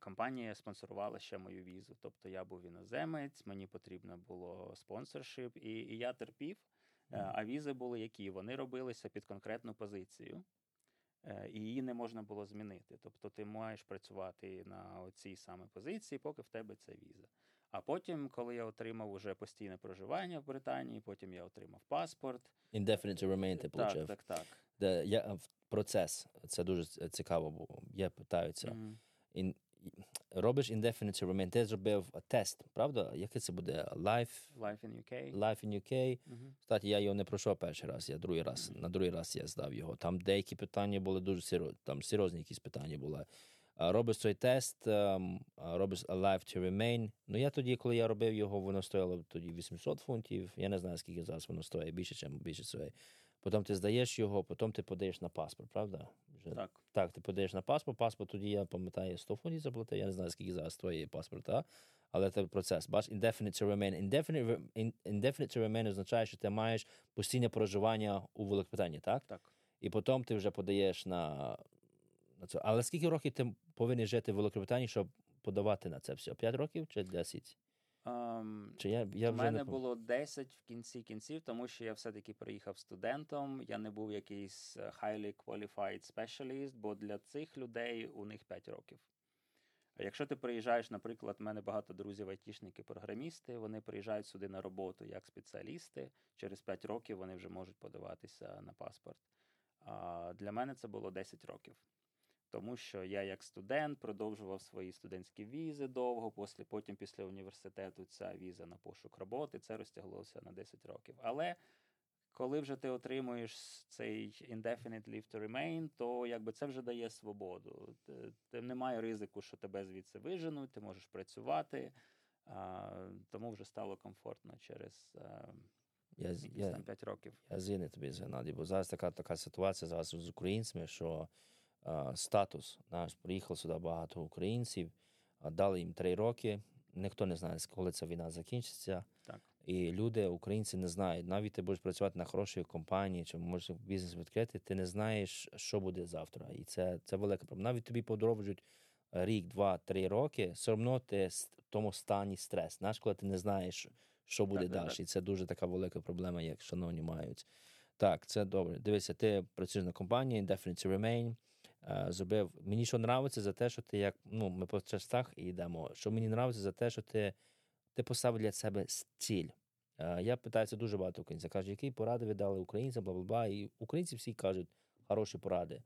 Speaker 2: компанія спонсорувала ще мою візу. Тобто я був іноземець, мені потрібно було спонсоршип, і, і я терпів. Е, А візи були які? Вони робилися під конкретну позицію. е, І її не можна було змінити. Тобто ти маєш працювати на цій саме позиції, поки в тебе це віза. А потім, коли я отримав уже постійне проживання в Британії, потім я отримав паспорт.
Speaker 1: Indefinite to remain ти
Speaker 2: Так, так, так.
Speaker 1: Де я процес. Це дуже цікаво, бо я питаюся.
Speaker 2: Мгм.
Speaker 1: Ін, робиш indefinite remain. Ти зробив тест, правда? Який це буде? Life,
Speaker 2: Life in UK.
Speaker 1: Life in UK.
Speaker 2: Мгм.
Speaker 1: Кстати, я його не пройшов перший раз, я другий раз, на другий раз я здав його. Там деякі питання були дуже серйозні, там серйозні якісь питання були. Робиш цей тест, ем, робиш life to remain. Ну я тоді, коли я робив його, воно стояло тоді 800 фунтів. Я не знаю, скільки зараз воно стоїть, більше, ніж більше своє. Потім ти здаєш його, потім ти подаєш на паспорт, правда? Вже
Speaker 2: Так.
Speaker 1: так, ти подаєш на паспорт, паспорт тоді я пам'ятаю 100 фунтів заплатив, я не знаю, скільки зараз стоїть паспорт, а? але це процес. Бач, indefinite to remain. Indefinite, indefinite to remain означає, що ти маєш постійне проживання у Великобританії, так?
Speaker 2: Так.
Speaker 1: І потім ти вже подаєш на, на це. Але скільки років ти повинен жити в Великобританії, щоб подавати на це все? 5 років чи 10?
Speaker 2: Ем,
Speaker 1: Чи я, я
Speaker 2: У мене
Speaker 1: не
Speaker 2: було 10 в кінці кінців, тому що я все-таки приїхав студентом. Я не був якийсь е, highly qualified specialist, бо для цих людей у них 5 років. Якщо ти приїжджаєш, наприклад, в мене багато друзів айтішники, програмісти, вони приїжджають сюди на роботу як спеціалісти. Через 5 років вони вже можуть подаватися на паспорт. А для мене це було 10 років. Тому що я як студент продовжував свої студентські візи довго, після, потім після університету ця віза на пошук роботи, це розтяглося на 10 років. Але коли вже ти отримуєш цей indefinite leave to remain, то якби це вже дає свободу. Ти немає ризику, що тебе звідси виженуть, ти можеш працювати, а, тому вже стало комфортно через а,
Speaker 1: я, я,
Speaker 2: там 5 років.
Speaker 1: Я згідний тобі з Геннадій, бо зараз така, така ситуація зараз з українцями, що статус наш приїхало сюди багато українців, дали їм три роки. Ніхто не знає, коли ця війна закінчиться.
Speaker 2: Так.
Speaker 1: І люди, українці, не знають. Навіть ти будеш працювати на хорошій компанії, чи можеш бізнес відкрити, ти не знаєш, що буде завтра. І це, це велика проблема. Навіть тобі подорожують рік, два, три роки, все одно ти в тому стані стрес. Знаєш, коли ти не знаєш, що буде
Speaker 2: Так,
Speaker 1: далі.
Speaker 2: так.
Speaker 1: І це дуже така велика проблема, як шановні мають. Так, це добре. Дивися, ти працюєш на компанії, Definite to Remain. Е, Зробив. Мені що нравиться за те, що ти як. Ну, ми по частах і йдемо. Що мені нравиться за те, що ти, ти поставив для себе ціль. Е, Я питаюся дуже багато українців. Кажуть, які поради ви дали українцям, бла бла бла. І українці всі кажуть хороші поради.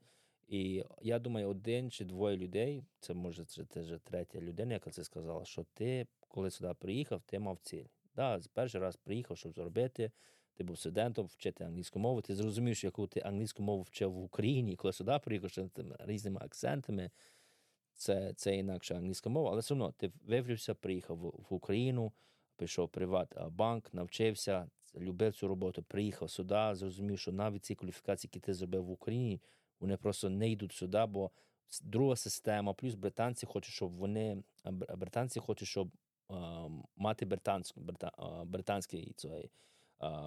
Speaker 1: І я думаю, один чи двоє людей, це може це, вже третя людина, яка це сказала, що ти, коли сюди приїхав, ти мав ціль. Да, перший раз приїхав, щоб зробити. Ти був студентом, вчити англійську мову. Ти зрозумів, що яку ти англійську мову вчив в Україні, коли сюди приїхав з тими різними акцентами. Це, це інакша англійська мова, але все одно ти вивчився, приїхав в, в Україну, пішов в Приватбанк, навчився, любив цю роботу, приїхав сюди, зрозумів, що навіть ці кваліфікації, які ти зробив в Україні, вони просто не йдуть сюди, бо друга система, плюс британці хочуть, щоб вони британці хочуть, щоб мати британську брита, а, британські цей,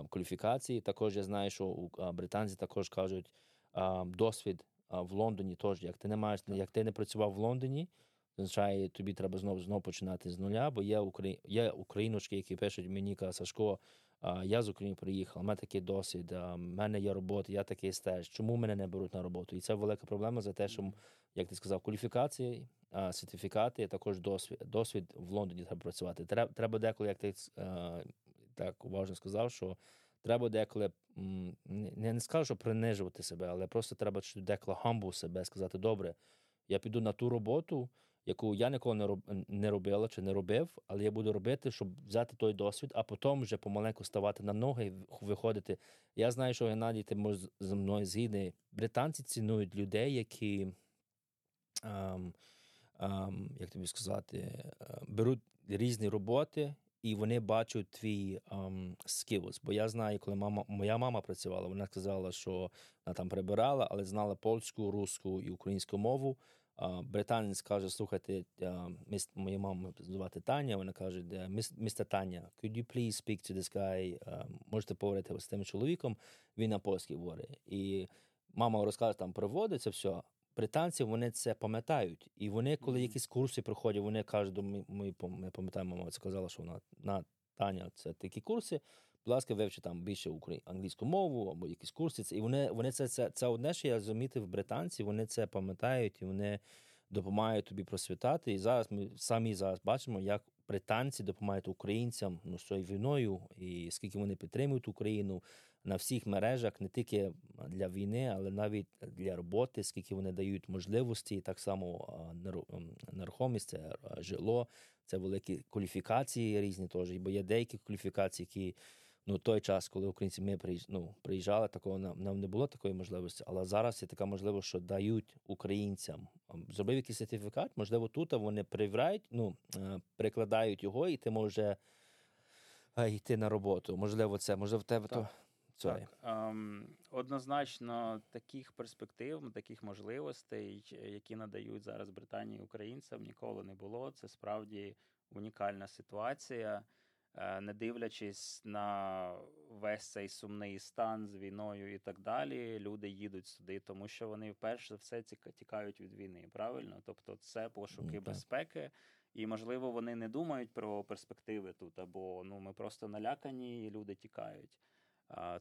Speaker 1: кваліфікації. Також я знаю, що у- британці також кажуть а, досвід а, в Лондоні теж, як ти не маєш, як ти не працював в Лондоні, означає, тобі треба знову знову починати з нуля, бо є, украї... є україночки, які пишуть мені, каже, Сашко, я з України приїхав, у мене такий досвід, в мене є робота, я такий стеж. Чому мене не беруть на роботу? І це велика проблема за те, що, як ти сказав, кваліфікації, сертифікати, також досвід. Досвід в Лондоні треба працювати. Треба, деколи, як ти так уважно сказав, що треба деколи, я не скажу, що принижувати себе, але просто треба деколи humble себе, сказати, добре, я піду на ту роботу, яку я ніколи не, роб, не робила чи не робив, але я буду робити, щоб взяти той досвід, а потім вже помаленьку ставати на ноги і виходити. Я знаю, що Геннадій, ти можеш зі мною згідний. Британці цінують людей, які ем, ем, як тобі сказати, е, беруть різні роботи. І вони бачать твій um, skills. Бо я знаю, коли мама моя мама працювала, вона сказала, що вона там прибирала, але знала польську, русську і українську мову. Британець каже: слухайте, міс, моя мама звати Таня. Вона каже: містер Таня, could you please speak to this guy? Uh, можете поговорити з тим чоловіком. Він на польській говорить. І мама розкаже, там проводиться все. Британці вони це пам'ятають. І вони, коли якісь курси проходять, вони кажуть, ми, ми, ми пам'ятаємо, мама це казала, що вона на Таня, це такі курси. Будь ласка, вивчи там більше англійську мову або якісь курси. І вони вони це це, це одне, що я замітив британці, вони це пам'ятають і вони допомагають тобі просвітати. І зараз ми самі зараз бачимо, як британці допомагають українцям ну, з цією війною, і скільки вони підтримують Україну на всіх мережах, не тільки для війни, але навіть для роботи, скільки вони дають можливості, так само нерухомість, це жило, це великі кваліфікації різні теж, бо є деякі кваліфікації, які ну той час, коли українці ми ну, приїжджали, такого нам, нам не було такої можливості. Але зараз є така можливість, що дають українцям. Зробив якийсь сертифікат, можливо, тут вони перевіряють, ну перекладають його, і ти може йти на роботу. Можливо, це можливо в тебе
Speaker 2: так.
Speaker 1: то.
Speaker 2: Так, ем, однозначно таких перспектив, таких можливостей, які надають зараз Британії українцям, ніколи не було. Це справді унікальна ситуація. Е, не дивлячись на весь цей сумний стан з війною і так далі, люди їдуть сюди, тому що вони вперше за все тікають від війни. Правильно, тобто це пошуки mm, безпеки, і можливо вони не думають про перспективи тут, або ну ми просто налякані, і люди тікають.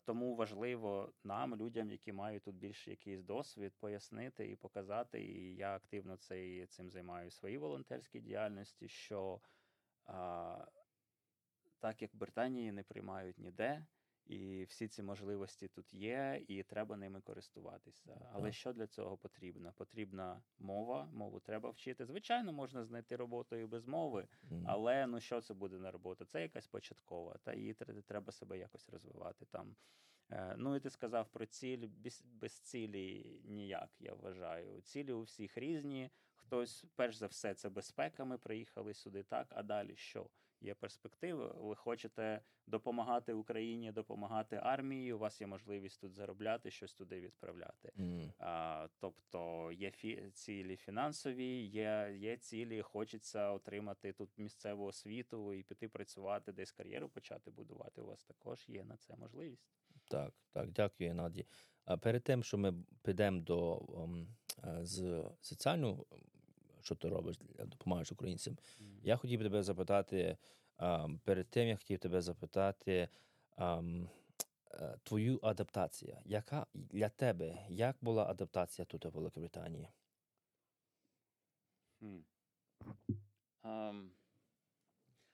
Speaker 2: Тому важливо нам, людям, які мають тут більш якийсь досвід, пояснити і показати. І я активно цей, цим займаю своїй волонтерській діяльності. що так як Британії не приймають ніде, і всі ці можливості тут є, і треба ними користуватися. Але що для цього потрібно? Потрібна мова, мову треба вчити. Звичайно, можна знайти роботу і без мови, але ну що це буде на роботу? Це якась початкова, та її треба себе якось розвивати там. Е, ну і ти сказав про ціль без, без цілі ніяк, я вважаю. Цілі у всіх різні. Хтось, перш за все, це безпека. Ми приїхали сюди, так, а далі що? Є перспективи. Ви хочете допомагати Україні, допомагати армії. У вас є можливість тут заробляти, щось туди відправляти. Mm. А, Тобто є фі- цілі фінансові, є є цілі, хочеться отримати тут місцеву освіту і піти працювати, десь кар'єру почати будувати. У вас також є на це можливість.
Speaker 1: Так, так, дякую, Наді. А перед тим, що ми підемо до um, з соціальну що ти робиш, допомагаєш українцям. Mm. Я хотів тебе запитати перед тим, я хотів тебе запитати um, твою адаптацію. Яка для тебе як була адаптація тут у Великобританії?
Speaker 2: Mm. Um,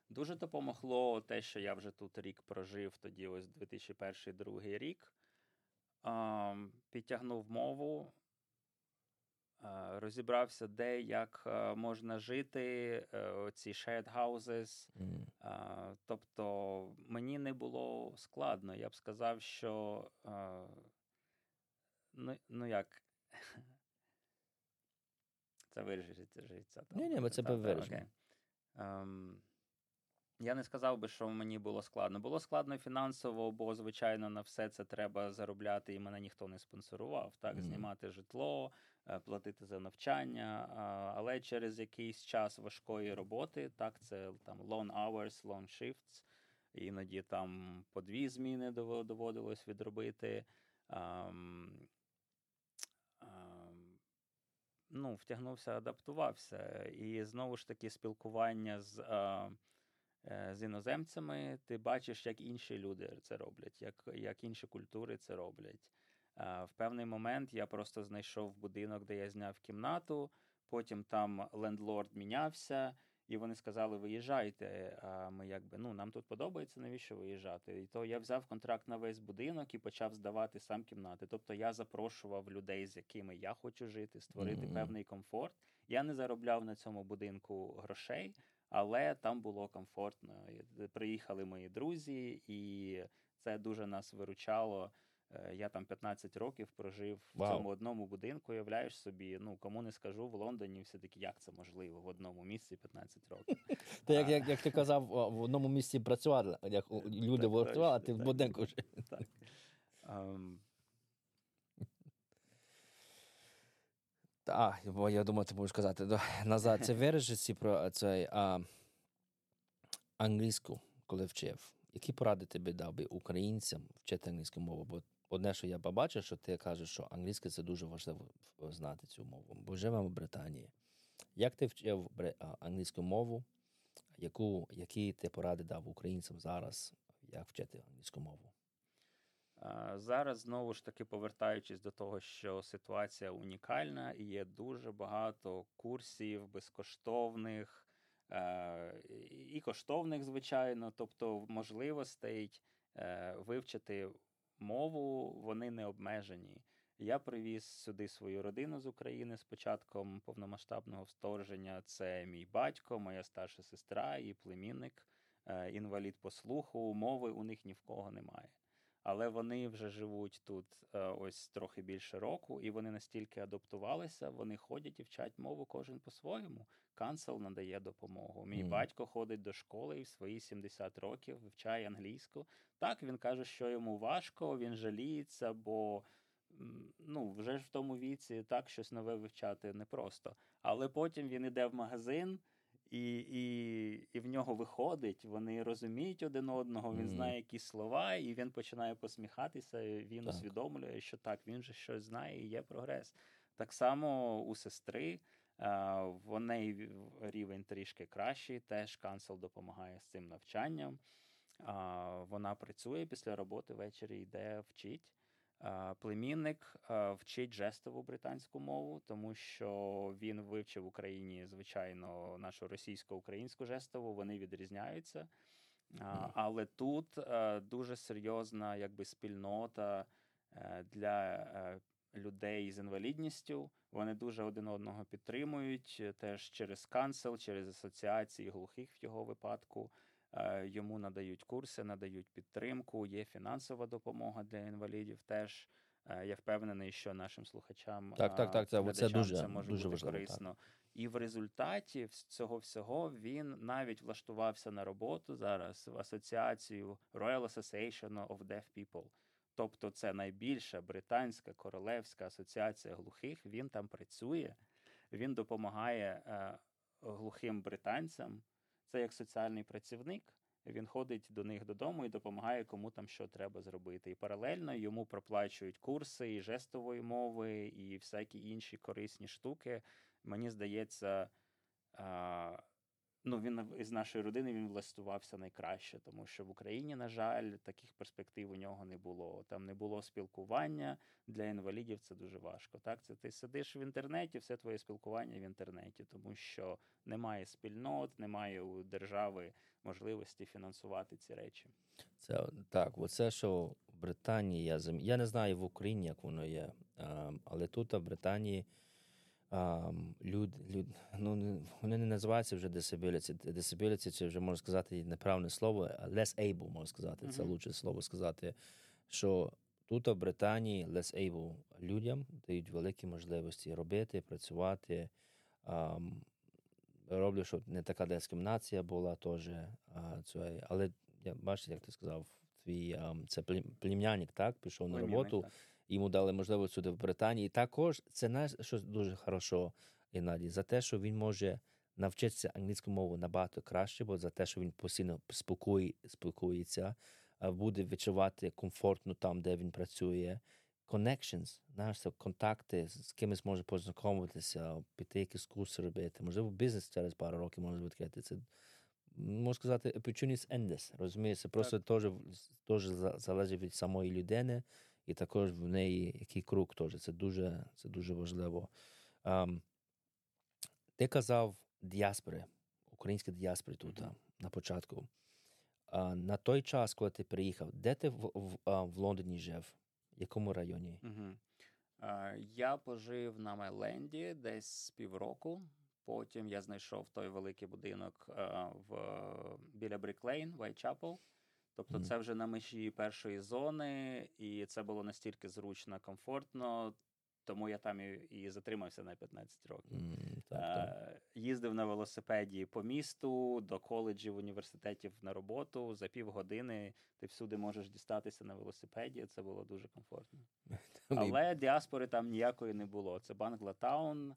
Speaker 2: дуже допомогло те, що я вже тут рік прожив, тоді ось 2001-2002 рік. Um, підтягнув мову, розібрався, де як можна жити, е, ці shared houses. Mm. Тобто мені не було складно. Я б сказав, що ну, ну як. Це вирішиться життя.
Speaker 1: Ні, ні, ми це вирішимо.
Speaker 2: Я не сказав би, що мені було складно. Було складно фінансово, бо, звичайно, на все це треба заробляти, і мене ніхто не спонсорував. Так, mm. знімати житло, е, платити за навчання. Але через якийсь час важкої роботи, так, це там long hours, long shifts, іноді там по дві зміни доводилось відробити. Um, um, ну, Втягнувся, адаптувався. І знову ж таки спілкування з. Uh, Е, з іноземцями, ти бачиш, як інші люди це роблять, як як інші культури це роблять. В певний момент я просто знайшов будинок, де я зняв кімнату. Потім там лендлорд мінявся, і вони сказали: виїжджайте. А ми якби ну нам тут подобається, навіщо виїжджати? І то я взяв контракт на весь будинок і почав здавати сам кімнати. Тобто я запрошував людей, з якими я хочу жити, створити mm-hmm. певний комфорт. Я не заробляв на цьому будинку грошей але там було комфортно. Приїхали мої друзі, і це дуже нас виручало. Е, я там 15 років прожив
Speaker 1: Вау.
Speaker 2: в цьому одному будинку. Уявляєш собі, ну кому не скажу в Лондоні, все таки як це можливо в одному місці 15 років.
Speaker 1: Та як, як, як ти казав, в одному місці працювали, як люди
Speaker 2: Так,
Speaker 1: працювали, а ти в будинку жив.
Speaker 2: Так.
Speaker 1: А, бо я думаю, ти будеш казати. Назад, це виражеться про цей а, англійську, коли вчив. Які поради тобі дав би українцям вчити англійську мову? Бо одне, що я побачив, що ти кажеш, що англійська це дуже важливо знати цю мову. Бо живемо в Британії. Як ти вчив англійську мову? Яку, які ти поради дав українцям зараз, як вчити англійську мову?
Speaker 2: Зараз знову ж таки повертаючись до того, що ситуація унікальна і є дуже багато курсів безкоштовних і коштовних, звичайно, тобто можливостей е, вивчити мову вони не обмежені. Я привіз сюди свою родину з України з початком повномасштабного вторгнення. Це мій батько, моя старша сестра і племінник, е, інвалід по слуху. Мови у них ні в кого немає але вони вже живуть тут е, ось трохи більше року, і вони настільки адаптувалися, вони ходять і вчать мову кожен по-своєму. Канцел надає допомогу. Мій
Speaker 1: Мгм.
Speaker 2: батько ходить до школи і в свої 70 років вивчає англійську. Так він каже, що йому важко, він жаліється, бо. Ну, вже ж в тому віці так щось нове вивчати непросто. Але потім він іде в магазин, і, і, і в нього виходить, вони розуміють один одного, він
Speaker 1: Мгм.
Speaker 2: знає якісь слова, і він починає посміхатися. Він
Speaker 1: Так.
Speaker 2: усвідомлює, що так, він же щось знає і є прогрес. Так само у сестри. В неї рівень трішки кращий, теж канцел допомагає з цим навчанням. Вона працює після роботи ввечері йде вчить. А, Племінник вчить жестову британську мову, тому що він вивчив в Україні, звичайно, нашу російсько-українську жестову, вони відрізняються. Але тут е, дуже серйозна якби, спільнота е, для е, людей з інвалідністю. Вони дуже один одного підтримують е, теж через канцел, через асоціації глухих в його випадку. Е, Йому надають курси, надають підтримку. Є фінансова допомога для інвалідів. Теж Е, я впевнений, що нашим слухачам
Speaker 1: Так, так,
Speaker 2: а,
Speaker 1: так, це- це дуже-
Speaker 2: це може
Speaker 1: дуже
Speaker 2: бути
Speaker 1: важливо, так.
Speaker 2: корисно. І в результаті цього всього він навіть влаштувався на роботу зараз в асоціацію Royal Association of Deaf People. Тобто це найбільша британська королевська асоціація глухих. Він там працює, він допомагає е, глухим британцям. Це як соціальний працівник. Він ходить до них додому і допомагає, кому там що треба зробити. І паралельно йому проплачують курси і жестової мови, і всякі інші корисні штуки. Мені здається, ну, він із нашої родини він влаштувався найкраще, тому що в Україні, на жаль, таких перспектив у нього не було. Там не було спілкування для інвалідів. Це дуже важко. Так, це ти сидиш в інтернеті, все твоє спілкування в інтернеті, тому що немає спільнот, немає у держави можливості фінансувати ці речі.
Speaker 1: Це так, оце, що в Британії я. Я не знаю в Україні, як воно є. Але тут, в Британії, а, люд, люд, ну, вони не називаються вже disability. Disability це вже можна сказати неправильне слово, less able, можна сказати. Це лучше слово сказати. Що тут, в Британії, less able людям дають великі можливості робити, працювати. А, роблю, щоб не така дискримінація була теж. А, але я бачиш, як ти сказав, твій а, це плем- плем'яник, так, пішов на роботу,
Speaker 2: так.
Speaker 1: Йому дали можливість сюди в Британії. Також це знаєш, що дуже хорошо, Геннадій, за те, що він може навчитися англійську мову набагато краще, бо за те, що він постійно спілкує, спілкується, буде відчувати комфортно там, де він працює. Connections, знаєш, це контакти, з кимось може познайомитися, піти якісь курси робити. Можливо, бізнес через пару років може відкрити. Це можна сказати, opportunities endless, розумієш? Це просто теж, теж за- залежить від самої людини, і також в неї який круг теж. Це дуже, це дуже важливо. Um, ти казав діаспори, українські діаспори тут а, на початку. А, на той час, коли ти приїхав, де ти в, в, в Лондоні жив? В якому районі?
Speaker 2: Угу. Я пожив на Майленді десь з півроку. Потім я знайшов той великий будинок в біля Бріклейн, Вайтчапел. Тобто,
Speaker 1: Мгм.
Speaker 2: це вже на межі першої зони, і це було настільки зручно, комфортно, тому я там і, і затримався на 15 років.
Speaker 1: М, Так, так.
Speaker 2: Е, Їздив на велосипеді по місту, до коледжів, університетів на роботу. За півгодини ти всюди можеш дістатися на велосипеді. Це було дуже комфортно. Але діаспори там ніякої не було. Це Банглатаун,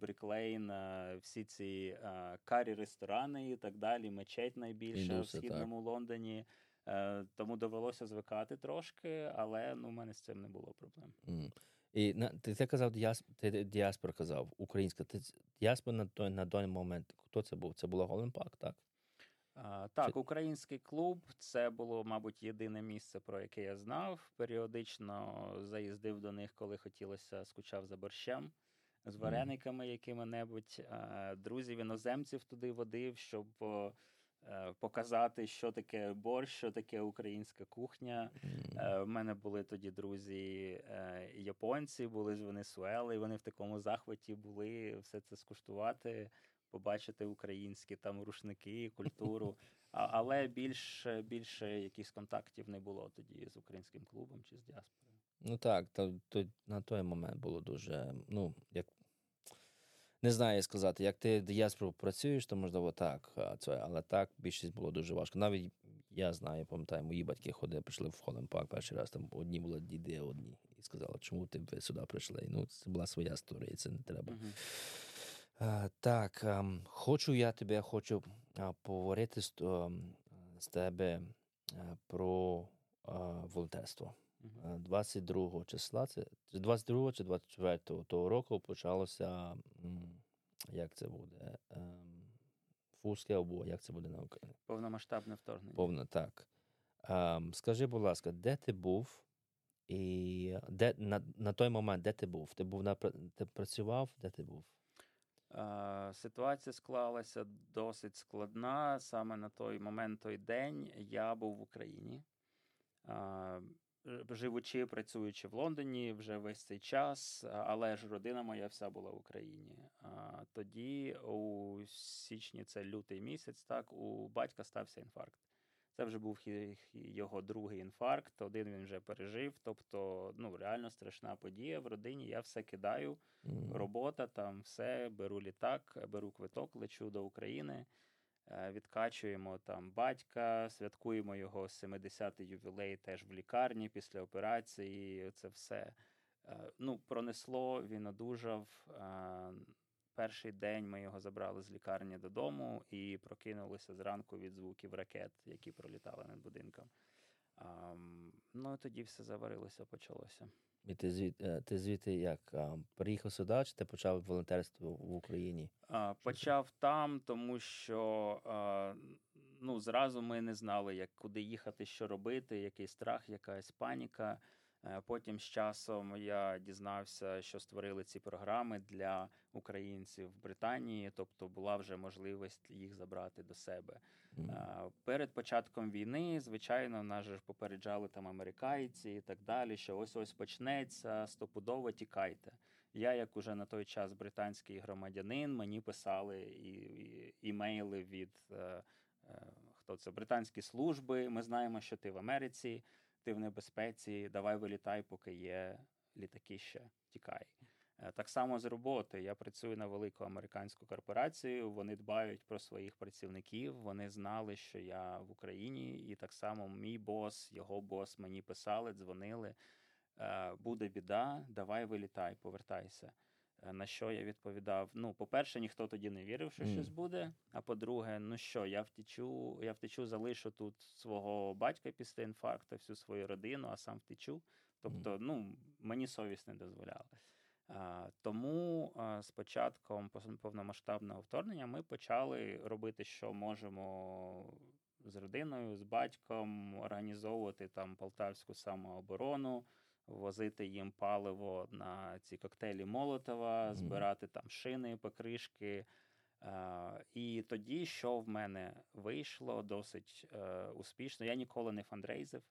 Speaker 2: Бріклейн, е, всі ці е, карі ресторани і так далі. Мечеть найбільша в
Speaker 1: Індуси, так.
Speaker 2: східному Лондоні. Е, Тому довелося звикати трошки, але ну, у мене з цим не було проблем.
Speaker 1: М. І на, ти, ти казав, ти діаспора казав, українська. Ти, діаспора на той, на той момент, хто це був? Це була Големпак, так?
Speaker 2: А, Так, український клуб це було, мабуть, єдине місце, про яке я знав. Періодично заїздив до них, коли хотілося, скучав за борщем з варениками якими-небудь. А, Друзів іноземців туди водив, щоб е, показати, що таке борщ, що таке українська кухня.
Speaker 1: М.
Speaker 2: Е, В мене були тоді друзі е, японці, були з Венесуели, і вони в такому захваті були все це скуштувати, побачити українські там рушники, культуру. А, але більше, більше якихось контактів не було тоді з українським клубом чи з діаспорою.
Speaker 1: Ну так, то, то, на той момент було дуже, ну, як. Не знаю, сказати, як ти діаспору працюєш, то можливо так, це, але так більшість було дуже важко. Навіть я знаю, пам'ятаю, мої батьки ходили, прийшли в Холемпак перший раз, там одні були діди, одні. І сказали, чому ти ви сюди прийшли? Ну, це була своя історія, це не треба. А, так, ам, хочу я тебе хочу а, поговорити з, ам, з тебе а, про а, волонтерство.
Speaker 2: Мгм.
Speaker 1: Е, 22 числа, це 22 чи 24 того року почалося, як це буде, ем, Фурське або як це буде на Україні?
Speaker 2: Повномасштабне вторгнення.
Speaker 1: Повно так. Ем, скажи, будь ласка, де ти був? І де на, на той момент, де ти був? Ти був на ти працював? Де ти був?
Speaker 2: Е, Ситуація склалася досить складна. Саме на той момент, той день я був в Україні. Е, ж- Живучи, працюючи в Лондоні вже весь цей час, але ж родина моя вся була в Україні. А Тоді, у січні, це лютий місяць, так, у батька стався інфаркт. Це вже був його другий інфаркт, один він вже пережив. Тобто, ну реально страшна подія в родині. Я все кидаю робота, там все, беру літак, беру квиток, лечу до України, е, відкачуємо там батька, святкуємо його 70-й ювілей теж в лікарні після операції. Це все. Е, Ну, пронесло, він одужав. Е, Перший день ми його забрали з лікарні додому і прокинулися зранку від звуків ракет, які пролітали над будинком. Ну, і тоді все заварилося, почалося.
Speaker 1: І ти звідти, ти звідти як? Приїхав сюди, чи ти почав волонтерство в Україні?
Speaker 2: Почав там, тому що ну, зразу ми не знали, як куди їхати, що робити, який страх, якась паніка. Е, Потім з часом я дізнався, що створили ці програми для українців в Британії, тобто була вже можливість їх забрати до себе. Е, Перед початком війни, звичайно, нас же ж попереджали там американці і так далі, що ось ось почнеться, стопудово тікайте. Я, як уже на той час британський громадянин, мені писали і, і, імейли від е, е, хто це британські служби. Ми знаємо, що ти в Америці, ти в небезпеці. Давай вилітай, поки є літаки ще тікай. Е, Так само з роботи. Я працюю на велику американську корпорацію. Вони дбають про своїх працівників. Вони знали, що я в Україні, і так само мій бос, його бос мені писали, дзвонили. Е, Буде біда, давай вилітай, повертайся. Е, На що я відповідав: ну, по-перше, ніхто тоді не вірив, що
Speaker 1: Мгм.
Speaker 2: щось буде. А по-друге, ну що, я втечу, я втечу, залишу тут свого батька після інфаркту, всю свою родину, а сам втечу. Тобто, ну, мені совість не дозволяла. А, Тому а, з початком повномасштабного вторгнення ми почали робити, що можемо з родиною, з батьком, організовувати там полтавську самооборону, возити їм паливо на ці коктейлі Молотова, збирати там шини, покришки. А, І тоді, що в мене вийшло досить е, успішно. Я ніколи не фандрейзив,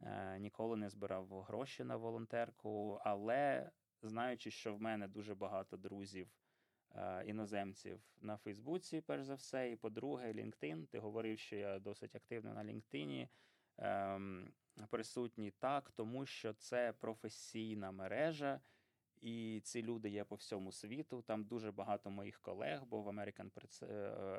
Speaker 2: е, ніколи не збирав гроші на волонтерку, але знаючи, що в мене дуже багато друзів е, іноземців на Фейсбуці, перш за все, і по-друге, LinkedIn. Ти говорив, що я досить активно на LinkedIn. Присутній так, тому що це професійна мережа. І ці люди є по всьому світу. Там дуже багато моїх колег, бо в American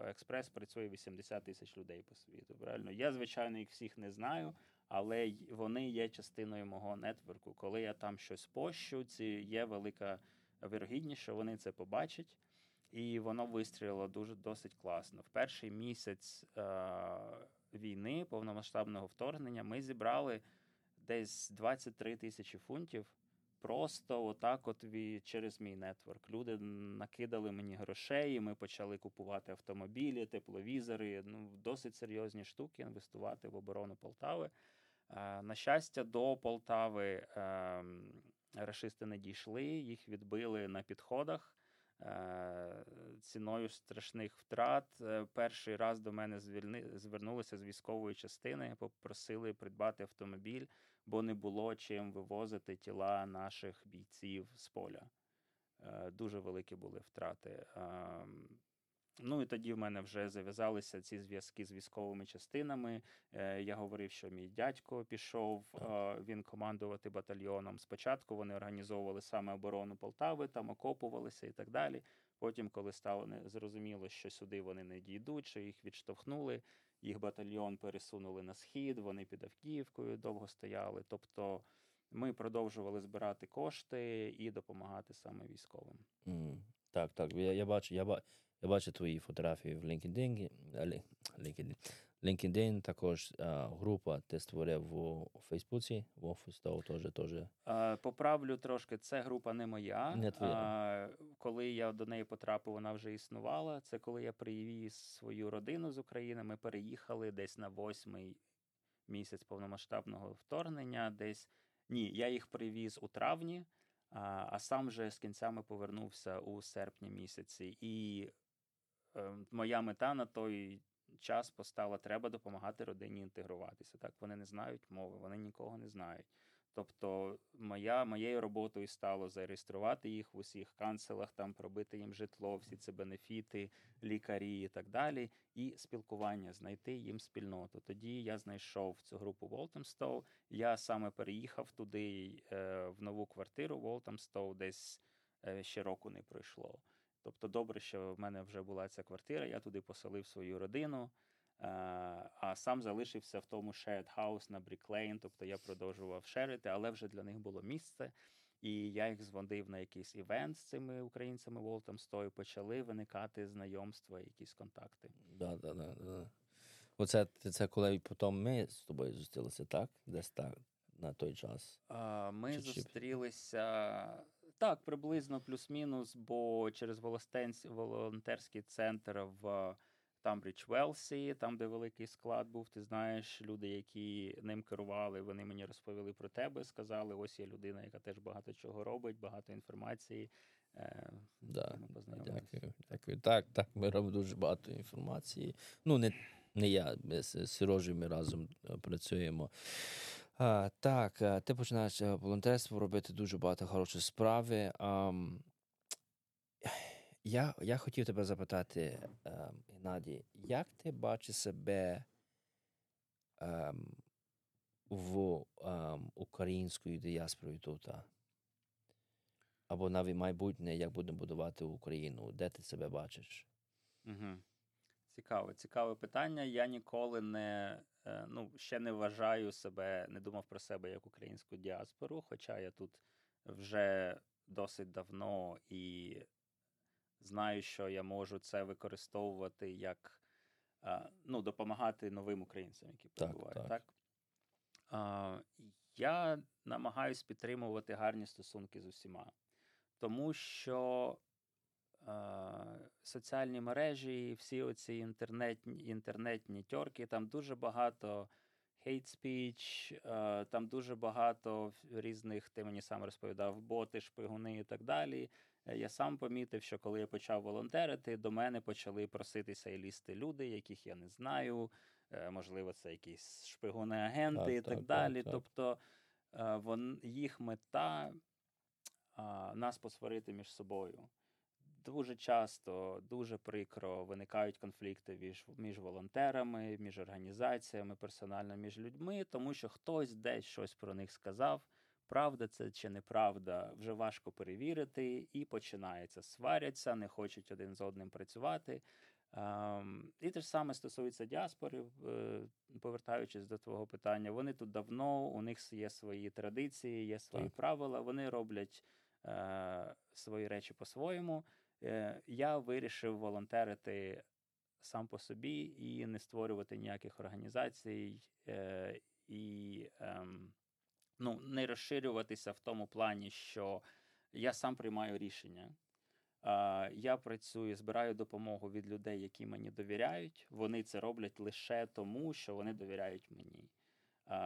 Speaker 2: Express працює 80 тисяч людей по світу. Правильно, я звичайно їх всіх не знаю, але вони є частиною мого нетворку. Коли я там щось пощу, ці є велика вірогідність, що вони це побачать, і воно вистрілило дуже досить класно. В перший місяць е- війни, повномасштабного вторгнення, ми зібрали десь 23 тисячі фунтів. Просто отак, от через мій нетворк. Люди накидали мені грошей. і Ми почали купувати автомобілі, тепловізори. Ну досить серйозні штуки інвестувати в оборону Полтави. На щастя, до Полтави ем, рашисти не дійшли, їх відбили на підходах. Е, ціною страшних втрат. Е, перший раз до мене звернулися з військової частини, попросили придбати автомобіль, бо не було чим вивозити тіла наших бійців з поля. Е, дуже великі були втрати. Ну і тоді в мене вже зав'язалися ці зв'язки з військовими частинами. Е, я говорив, що мій дядько пішов е, він командувати батальйоном. Спочатку вони організовували саме оборону Полтави, там окопувалися і так далі. Потім, коли стало зрозуміло, що сюди вони не дійдуть, що їх відштовхнули, їх батальйон пересунули на схід. Вони під Авкіївкою довго стояли. Тобто ми продовжували збирати кошти і допомагати саме військовим.
Speaker 1: Mm, так, так. Я я бачу, я бачу. Я бачу твої фотографії в LinkedIn. LinkedIn. LinkedIn також а, група ти створив у Фейсбуці, в офіс того теж.
Speaker 2: Поправлю трошки, це група не моя.
Speaker 1: Не твоя. А,
Speaker 2: коли я до неї потрапив, вона вже існувала. Це коли я привіз свою родину з України. Ми переїхали десь на восьмий місяць повномасштабного вторгнення. Десь ні, я їх привіз у травні, а, а сам вже з кінцями повернувся у серпні місяці. І моя мета на той час постала: треба допомагати родині інтегруватися. Так вони не знають мови, вони нікого не знають. Тобто, моя моєю роботою стало зареєструвати їх в усіх канцелах, там пробити їм житло, всі ці бенефіти, лікарі і так далі, і спілкування, знайти їм спільноту. Тоді я знайшов цю групу Волтемстоу. Я саме переїхав туди е, в нову квартиру Волтемстоу, десь е, ще року не пройшло. Тобто, добре, що в мене вже була ця квартира, я туди поселив свою родину, е, а сам залишився в тому shared house на Бріклейн. Тобто я продовжував шерити, але вже для них було місце. І я їх зводив на якийсь івент з цими українцями Волтом стою, почали виникати знайомства, якісь контакти.
Speaker 1: Да, да, да, да. Оце це коли потім ми з тобою зустрілися, так? Десь так на той час.
Speaker 2: А, Ми Чи зустрілися так, приблизно плюс-мінус, бо через волонтерський центр в Тамбрідж Велсі, там, де великий склад був, ти знаєш, люди, які ним керували, вони мені розповіли про тебе, сказали: ось є людина, яка теж багато чого робить, багато інформації.
Speaker 1: Е, да, Дякую. дякую. Так, так, ми робимо дуже багато інформації. Ну, не не я, ми з Сирожею ми разом е, працюємо. А, Так, е, ти починаєш е, волонтерство робити дуже багато хорошої справи. А, я я хотів тебе запитати, ем, Геннадій, як ти бачиш себе ем, в ем, українською діаспорою тут? Або навіть майбутнє, як будемо будувати Україну? Де ти себе бачиш?
Speaker 2: Угу. Цікаве, цікаве питання. Я ніколи не Е, ну, ще не вважаю себе, не думав про себе як українську діаспору, хоча я тут вже досить давно і знаю, що я можу це використовувати як е, ну, допомагати новим українцям, які перебувають. Так, так. так? Я намагаюсь підтримувати гарні стосунки з усіма, тому що соціальні мережі, всі оці інтернетні інтернетні тьорки, там дуже багато hate speech, там дуже багато різних, ти мені сам розповідав, боти, шпигуни і так далі. Е, я сам помітив, що коли я почав волонтерити, до мене почали проситися і лізти люди, яких я не знаю. Е, можливо, це якісь шпигуни-агенти так, і так, так далі. Так, тобто е, вон, їх мета нас посварити між собою дуже часто, дуже прикро виникають конфлікти між, між волонтерами, між організаціями, персонально між людьми, тому що хтось десь щось про них сказав. Правда це чи неправда, вже важко перевірити, і починається. Сваряться, не хочуть один з одним працювати. Um, і те ж саме стосується діаспори, е, повертаючись до твого питання, вони тут давно, у них є свої традиції, є свої так. правила, вони роблять е, свої речі по-своєму. Е, Я вирішив волонтерити сам по собі і не створювати ніяких організацій, е, і е, ну, не розширюватися в тому плані, що я сам приймаю рішення. Я працюю, збираю допомогу від людей, які мені довіряють. Вони це роблять лише тому, що вони довіряють мені.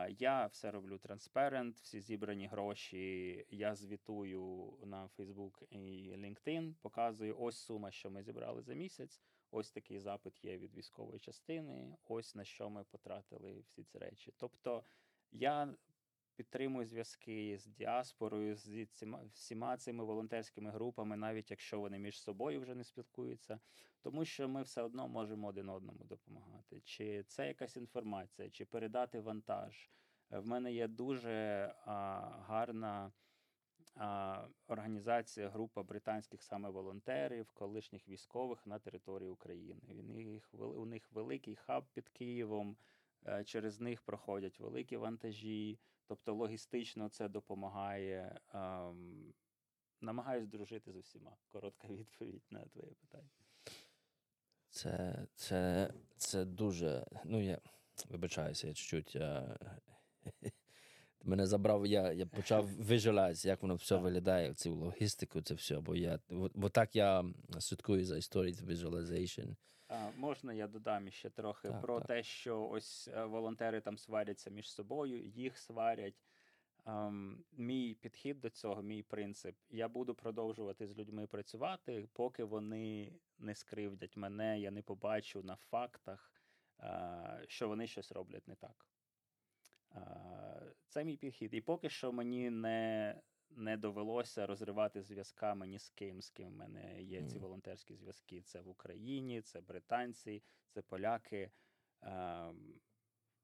Speaker 2: Я все роблю транспарент, всі зібрані гроші. Я звітую на Facebook і LinkedIn, показую ось сума, що ми зібрали за місяць. Ось такий запит є від військової частини. Ось на що ми потратили всі ці речі. Тобто я підтримую зв'язки з діаспорою, з всіма цими волонтерськими групами, навіть якщо вони між собою вже не спілкуються, тому що ми все одно можемо один одному допомагати. Чи це якась інформація, чи передати вантаж. Е, в мене є дуже а, гарна організація, група британських саме волонтерів, колишніх військових на території України. У них великий хаб під Києвом. Е, через них проходять великі вантажі. Тобто логістично це допомагає. Ем, намагаюсь дружити з усіма. Коротка відповідь на твоє питання.
Speaker 1: Це це, це дуже. Ну, я вибачаюся, я чуть-чуть. Я... Мене забрав, я я почав виживати, як воно все виглядає, цю логістику, це все. Бо я бо так я слідкую за історією visualization.
Speaker 2: А, Можна я додам ще трохи так, про так. те, що ось е, волонтери там сваряться між собою, їх сварять. Um, мій підхід до цього, мій принцип. Я буду продовжувати з людьми працювати, поки вони не скривдять мене, я не побачу на фактах, uh, що вони щось роблять не так. Uh, це мій підхід. І поки що мені не не довелося розривати зв'язками ні з ким, з ким в мене є ці волонтерські зв'язки. Це в Україні, це британці, це поляки. Ем,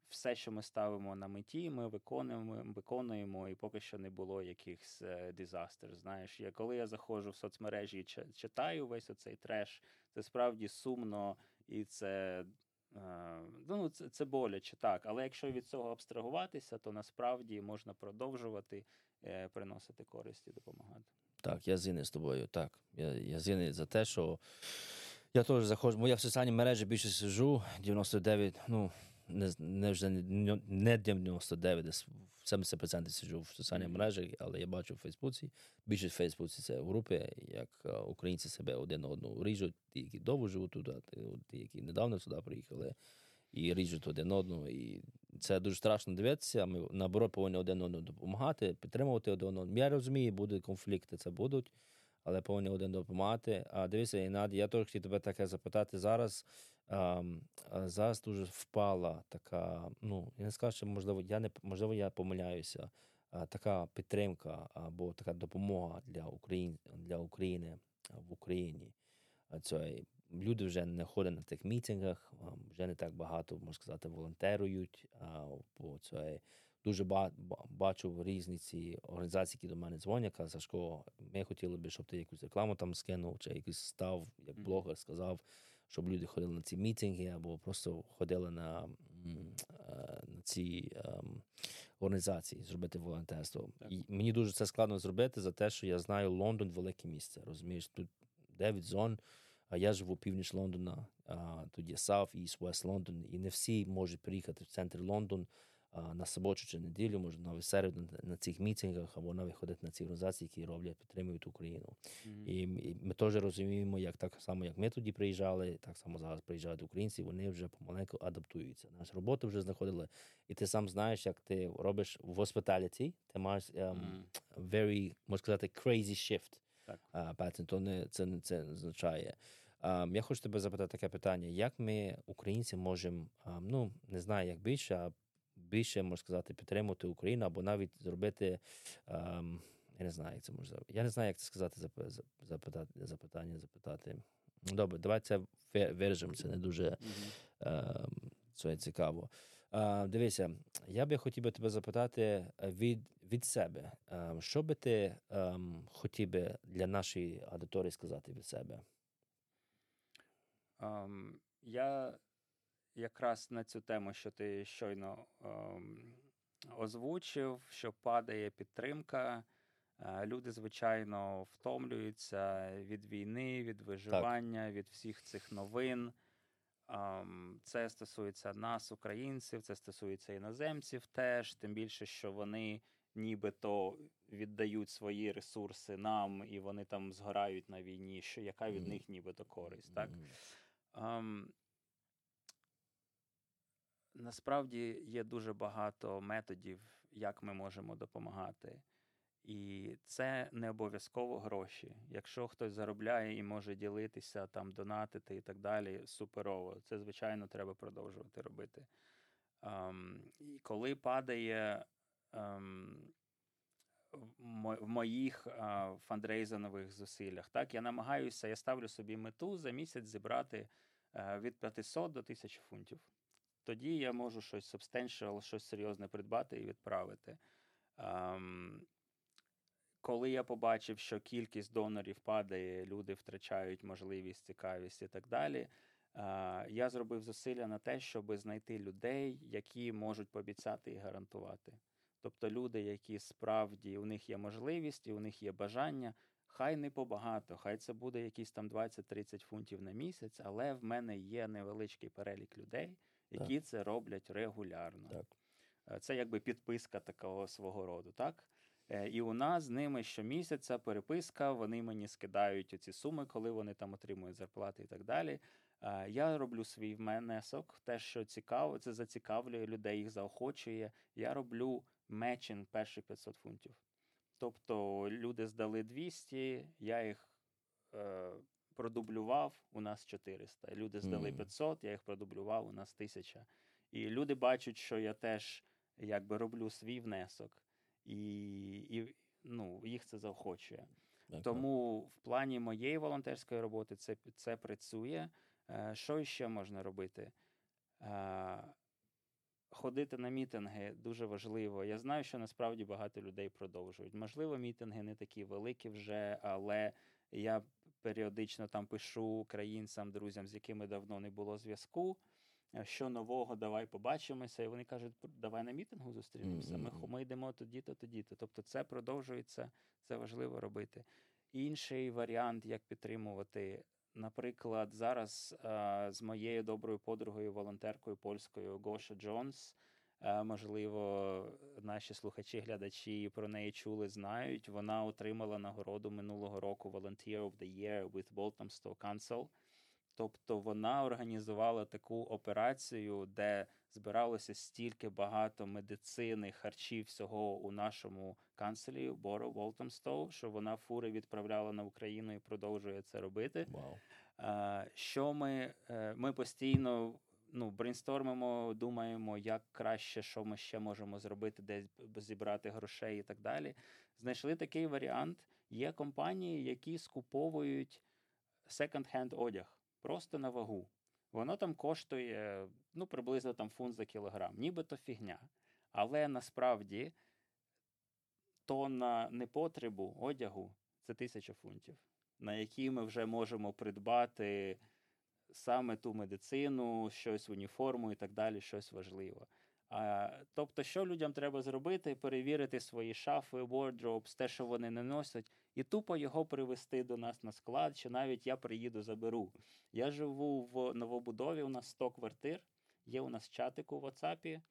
Speaker 2: все, що ми ставимо на меті, ми виконуємо, виконуємо, і поки що не було якихось дизастер. Знаєш, я коли я заходжу в соцмережі і читаю весь оцей треш, це справді сумно і це. Е, ну, це це боляче так, але якщо від цього абстрагуватися, то насправді можна продовжувати Е, приносити користь і допомагати.
Speaker 1: Так, я згідний з тобою. Так, я я згідний за те, що я теж заходжу, бо я в соціальній мережі більше сижу, 99, ну, не не вже не 99, десь 70% сиджу в соціальній мережі, але я бачу в Фейсбуці. Більше в Фейсбуці це групи, як е, українці себе один одного ріжуть, ті, які довго живуть туди, ті, які недавно сюди приїхали і ріжуть один одного. І це дуже страшно дивитися. Ми наоборот повинні один одному допомагати, підтримувати один одного. Я розумію, будуть конфлікти, це будуть, але повинні один допомагати. А дивися, Інад, я теж хотів тебе таке запитати зараз. А, зараз дуже впала така. Ну я не скажу, що можливо, я не можливо, я помиляюся. А, така підтримка або така допомога для України для України в Україні. Цієї люди вже не ходять на тих мітингах, вже не так багато, можна сказати, волонтерують. Бо це дуже бачу різні ці організації, які до мене дзвонять, кажуть, Сашко, ми хотіли би, щоб ти якусь рекламу там скинув, чи якийсь став, як блогер сказав, щоб люди ходили на ці мітинги, або просто ходили на на ці ем, організації, зробити волонтерство. Так. І мені дуже це складно зробити за те, що я знаю Лондон велике місце. Розумієш, тут 9 зон. А я живу північ Лондона, а, тут є South, East, West Лондон, і не всі можуть приїхати в центр Лондон а, на суботу чи неділю, може на середу на цих мітингах або навіть ходити на ці організації, які роблять, підтримують Україну. Mm-hmm. І, і ми теж розуміємо, як так само, як ми тоді приїжджали, так само зараз приїжджають українці, вони вже помаленьку адаптуються. Наша робота вже знаходили, і ти сам знаєш, як ти робиш в hospitality, ти маєш um, mm-hmm. very, можна сказати, crazy shift. Так. Uh, то не це не це означає. Я хочу тебе запитати таке питання: як ми, українці, можемо, ну не знаю, як більше, а більше можна сказати, підтримувати Україну або навіть зробити, Я не знаю, як це можна. Я не знаю, як це сказати, запитати, запитання, запитати. Добре, давайте виріжемо, це не дуже е, це цікаво. Е, дивися, я би хотів би тебе запитати від від себе. Е, що би ти е, хотів би для нашої аудиторії сказати від себе?
Speaker 2: Um, я якраз на цю тему, що ти щойно um, озвучив, що падає підтримка. Е, люди, звичайно, втомлюються від війни, від виживання, так. від всіх цих новин. Це стосується нас, українців, це стосується іноземців теж, тим більше, що вони нібито віддають свої ресурси нам, і вони там згорають на війні. Що яка від них нібито користь? так? Mm. Насправді є дуже багато методів, як ми можемо допомагати. І це не обов'язково гроші. Якщо хтось заробляє і може ділитися, там донатити і так далі, суперово. Це, звичайно, треба продовжувати робити. Um, і коли падає um, в моїх фандрейзинових зусиллях, так я намагаюся, я ставлю собі мету за місяць зібрати uh, від 500 до 1000 фунтів. Тоді я можу щось substantial, щось серйозне придбати і відправити. Um, коли я побачив, що кількість донорів падає, люди втрачають можливість, цікавість і так далі. Я зробив зусилля на те, щоб знайти людей, які можуть пообіцяти і гарантувати. Тобто люди, які справді у них є можливість і у них є бажання, хай не побагато, хай це буде якісь там 20-30 фунтів на місяць, але в мене є невеличкий перелік людей, які так. це роблять регулярно. Так. Е, це якби підписка такого свого роду. так? Е, і у нас з ними щомісяця переписка, вони мені скидають ці суми, коли вони там отримують зарплати і так далі. Е, я роблю свій внесок, те, що цікаво, це зацікавлює людей, їх заохочує. Я роблю мечінг перші 500 фунтів. Тобто люди здали 200, я їх е, продублював, у нас 400. Люди здали 500, я їх продублював, у нас 1000. І люди бачать, що я теж якби роблю свій внесок і і ну, їх це заохочує. Так, Тому в плані моєї волонтерської роботи це це працює. Е, що ще можна робити? Е, ходити на мітинги дуже важливо. Я знаю, що насправді багато людей продовжують. Можливо, мітинги не такі великі вже, але я періодично там пишу українцям, друзям, з якими давно не було зв'язку що нового, давай побачимося. І вони кажуть, давай на мітингу зустрінемося. Ми ми йдемо тоді-то, тоді-то. Тобто, це продовжується, це важливо робити. Інший варіант, як підтримувати. Наприклад, зараз а, з моєю доброю подругою, волонтеркою польською Гоша Джонс. А, можливо, наші слухачі, глядачі про неї чули, знають. Вона отримала нагороду минулого року Volunteer of the Year with Walthamstow Council. Тобто вона організувала таку операцію, де збиралося стільки багато медицини, харчів всього у нашому канцелі Боро Волтомстоу, що вона фури відправляла на Україну і продовжує це робити.
Speaker 1: Wow.
Speaker 2: Що ми е, ми постійно ну, брейнстормимо, думаємо, як краще, що ми ще можемо зробити, десь зібрати грошей і так далі. Знайшли такий варіант. Є компанії, які скуповують секонд-хенд одяг просто на вагу. Воно там коштує ну, приблизно там фунт за кілограм, нібито фігня. Але насправді тонна непотребу одягу це тисяча фунтів, на які ми вже можемо придбати саме ту медицину, щось уніформу і так далі, щось важливе. А, Тобто, що людям треба зробити, перевірити свої шафи, wardrobes, те, що вони не носять, і тупо його привезти до нас на склад, чи навіть я приїду, заберу. Я живу в новобудові, у нас 100 квартир, є у нас чатик у WhatsApp,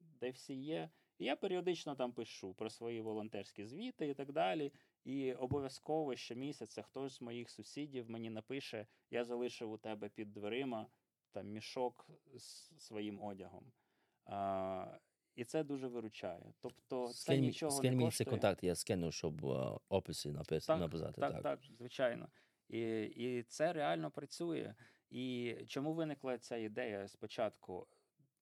Speaker 2: де всі є. І я періодично там пишу про свої волонтерські звіти і так далі. І обов'язково щомісяця хтось з моїх сусідів мені напише: я залишив у тебе під дверима там мішок з своїм одягом. А, І це дуже виручає. Тобто, це нічого скинь не коштує.
Speaker 1: контакт, я скину, щоб в описі напис...
Speaker 2: так,
Speaker 1: написати.
Speaker 2: Так, так, так, звичайно. І, І це реально працює. І чому виникла ця ідея спочатку?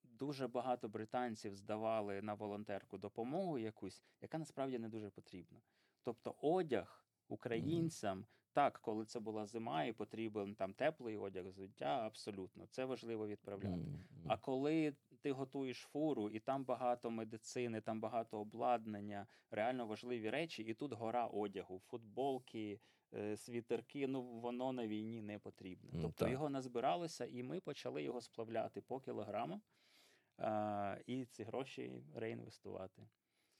Speaker 2: Дуже багато британців здавали на волонтерку допомогу якусь, яка насправді не дуже потрібна. Тобто одяг українцям, так, коли це була зима і потрібен там теплий одяг, взуття, абсолютно, це важливо відправляти.
Speaker 1: Мгм.
Speaker 2: А коли ти готуєш фуру, і там багато медицини, там багато обладнання, реально важливі речі, і тут гора одягу, футболки, е, світерки, ну воно на війні не потрібне.
Speaker 1: Ну,
Speaker 2: тобто
Speaker 1: так.
Speaker 2: його назбиралося, і ми почали його сплавляти по кілограму а, і ці гроші реінвестувати.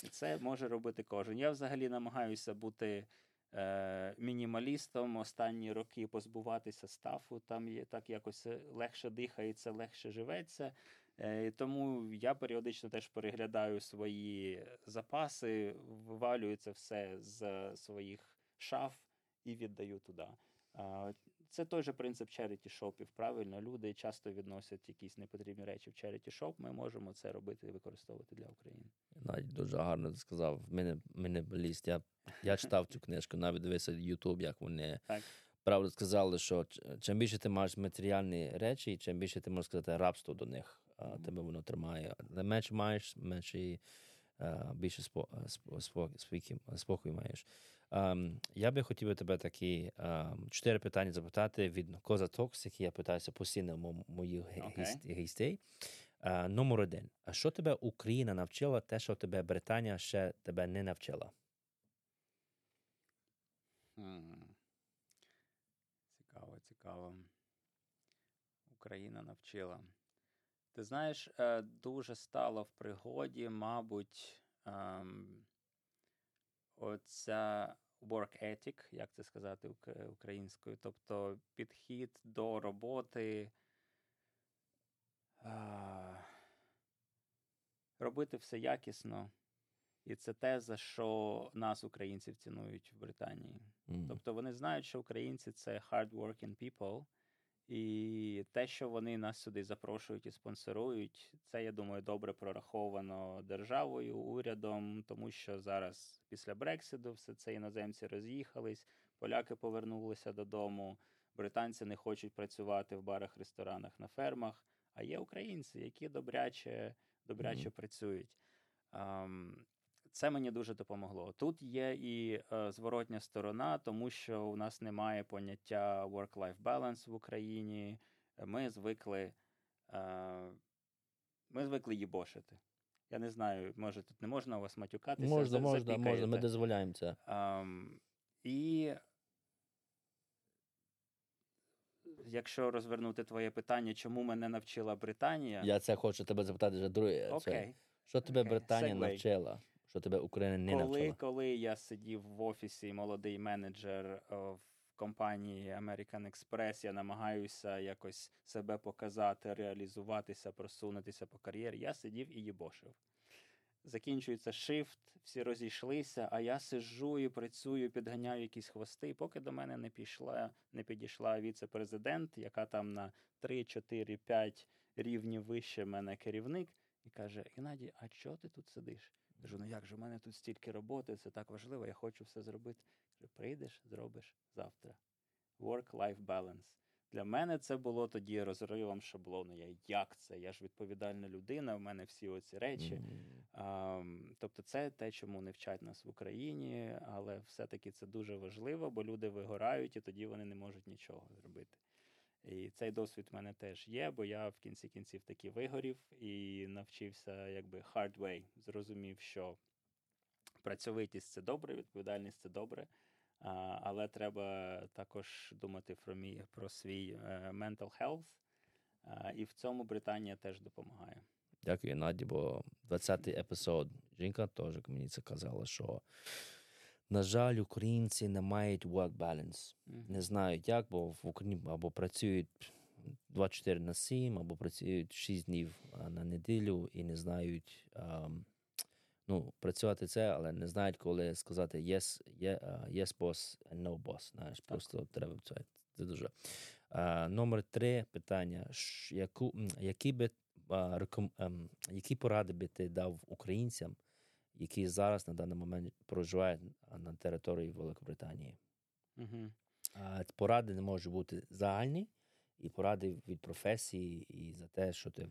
Speaker 2: І це може робити кожен. Я взагалі намагаюся бути е, мінімалістом останні роки, позбуватися стафу. Там є так якось легше дихається, легше живеться. Е, тому я періодично теж переглядаю свої запаси, вивалюю це все з своїх шаф і віддаю туди. Це той же принцип charity шопів. Правильно, люди часто відносять якісь непотрібні речі в charity shop. Ми можемо це робити і використовувати для України.
Speaker 1: Навіть дуже гарно сказав. Мене, мене ліст. Я, я читав цю книжку, навіть дивився YouTube, як вони
Speaker 2: Так.
Speaker 1: правда сказали, що чим більше ти маєш матеріальні речі, чим більше ти можеш сказати рабство до них, тебе воно тримає. Але менше маєш, менше і, більше спо, спо, спо, спокій, маєш. Ем, я би хотів би тебе такі ем, чотири питання запитати від Коза Токс, які я питаюся постійно мо- моїх гостей. Е, номер один. А що тебе Україна навчила, те, що тебе Британія ще тебе не навчила?
Speaker 2: Цікаво, цікаво. Україна навчила. Ти знаєш, е, дуже стало в пригоді, мабуть, ем, оця work ethic, як це сказати українською, тобто підхід до роботи. а, Робити все якісно. І це те, за що нас, українців, цінують в Британії.
Speaker 1: М.
Speaker 2: Тобто вони знають, що українці це hard-working people, і те, що вони нас сюди запрошують і спонсорують, це, я думаю, добре прораховано державою, урядом, тому що зараз після Брексіду все це іноземці роз'їхались, поляки повернулися додому, британці не хочуть працювати в барах, ресторанах, на фермах. А є українці, які добряче, добряче
Speaker 1: Мгм.
Speaker 2: працюють. Ам, це мені дуже допомогло. Тут є і е, зворотня сторона, тому що у нас немає поняття work-life balance в Україні. Ми звикли, е, ми звикли їбошити. Я не знаю, може тут не можна у вас матюкатися.
Speaker 1: Можна,
Speaker 2: за-
Speaker 1: можна, можна, ми дозволяємо це.
Speaker 2: Ам, і якщо розвернути твоє питання, чому мене навчила Британія?
Speaker 1: Я це хочу тебе запитати вже друге. Це, що тебе
Speaker 2: окей,
Speaker 1: Британія
Speaker 2: segue.
Speaker 1: навчила? Що тебе Україна не
Speaker 2: коли,
Speaker 1: навчила?
Speaker 2: коли я сидів в офісі, молодий менеджер е, в компанії American Express, я намагаюся якось себе показати, реалізуватися, просунутися по кар'єрі. Я сидів і їбошив. Закінчується шифт, всі розійшлися, а я сиджу і працюю, підганяю якісь хвости. Поки до мене не пішла, не підійшла віце-президент, яка там на 3, 4, 5 рівнів вище мене керівник, і каже: Геннадій, а чого ти тут сидиш? Кажу, ну як же, у мене тут стільки роботи, це так важливо, я хочу все зробити. Каже, прийдеш, зробиш завтра. Work-life balance. Для мене це було тоді розривом шаблону. Я як це? Я ж відповідальна людина, в мене всі оці речі.
Speaker 1: М.
Speaker 2: Ам, тобто, це те, чому не вчать нас в Україні, але все-таки це дуже важливо, бо люди вигорають, і тоді вони не можуть нічого зробити. І цей досвід в мене теж є, бо я в кінці кінців таки вигорів і навчився якби hard way. Зрозумів, що працьовитість це добре, відповідальність це добре. Але треба також думати про, мій, про свій е, mental health. І в цьому Британія теж допомагає.
Speaker 1: Дякую, Наді, бо 20-й епізод жінка теж мені це казала, що, на жаль, українці не мають work balance. Не знають як, бо в Україні або працюють 24 на 7, або працюють 6 днів на неділю і не знають. ам, ну, працювати це, але не знають, коли сказати yes, а, yes boss and no boss. Знаєш, просто треба це. Це дуже. А, номер три питання. Ш- Яку, які, би, а, реком, ем, які поради би ти дав українцям, які зараз на даний момент проживають на території Великобританії? А, поради не можуть бути загальні, і поради від професії, і за те, що ти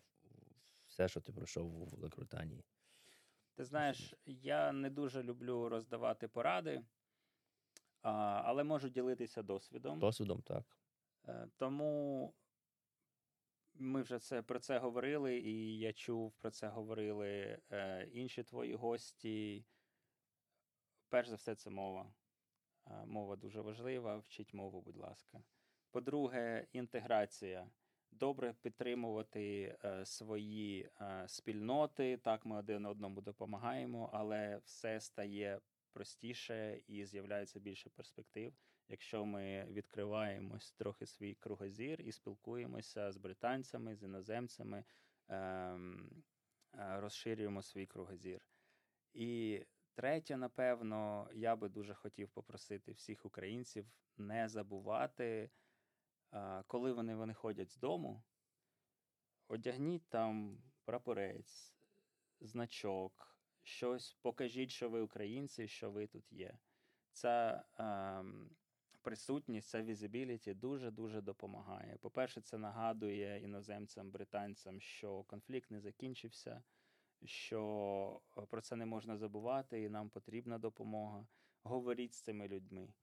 Speaker 1: все, що ти пройшов у Великобританії.
Speaker 2: Ти знаєш, я не дуже люблю роздавати поради. але можуть ділитися досвідом.
Speaker 1: Досвідом, так.
Speaker 2: Е, Тому ми вже це, про це говорили, і я чув, про це говорили е, інші твої гості. Перш за все, це мова. Е, Мова дуже важлива. Вчіть мову, будь ласка. По-друге, інтеграція. Добре підтримувати е, свої е, спільноти. Так, ми один одному допомагаємо, але все стає простіше і з'являється більше перспектив, якщо ми відкриваємось трохи свій кругозір і спілкуємося з британцями, з іноземцями, ем, е, розширюємо свій кругозір. І третє, напевно, я би дуже хотів попросити всіх українців не забувати, е, коли вони, вони ходять з дому, одягніть там прапорець, значок, щось, покажіть, що ви українці, що ви тут є. Ця ем, присутність, ця візибіліті дуже-дуже допомагає. По-перше, це нагадує іноземцям, британцям, що конфлікт не закінчився, що е, про це не можна забувати, і нам потрібна допомога. Говоріть з цими людьми.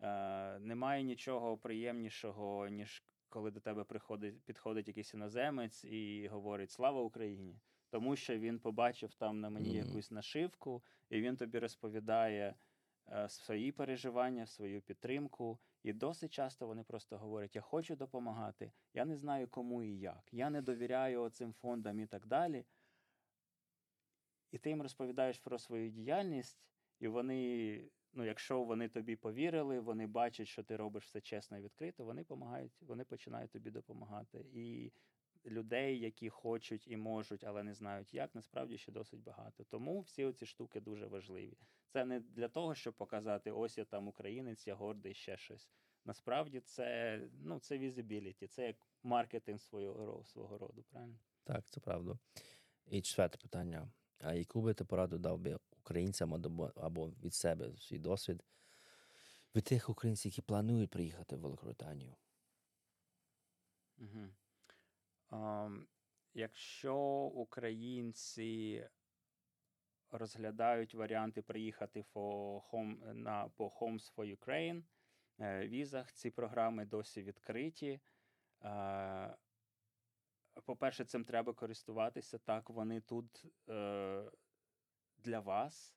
Speaker 2: Е, немає нічого приємнішого, ніж коли до тебе приходить, підходить якийсь іноземець і говорить Слава Україні! Тому що він побачив там на мені
Speaker 1: Мгм.
Speaker 2: якусь нашивку, і він тобі розповідає свої переживання, свою підтримку. І досить часто вони просто говорять: Я хочу допомагати, я не знаю кому і як, я не довіряю цим фондам і так далі. І ти їм розповідаєш про свою діяльність, і вони, ну, якщо вони тобі повірили, вони бачать, що ти робиш все чесно і відкрито, вони допомагають, вони починають тобі допомагати. І людей, які хочуть і можуть, але не знають як, насправді ще досить багато. Тому всі ці штуки дуже важливі. Це не для того, щоб показати, ось я там українець, я гордий, ще щось. Насправді це ну, це візибіліті, це як маркетинг свого, свого роду, правильно?
Speaker 1: Так, це правда. І четверте питання. А яку би ти пораду дав би українцям або, від себе свій досвід від тих українців, які планують приїхати в Великобританію?
Speaker 2: Угу. Um, якщо українці розглядають варіанти приїхати for home, на, по Homes for Ukraine е, візах, ці програми досі відкриті. Е, по-перше, цим треба користуватися. Так, вони тут е, для вас.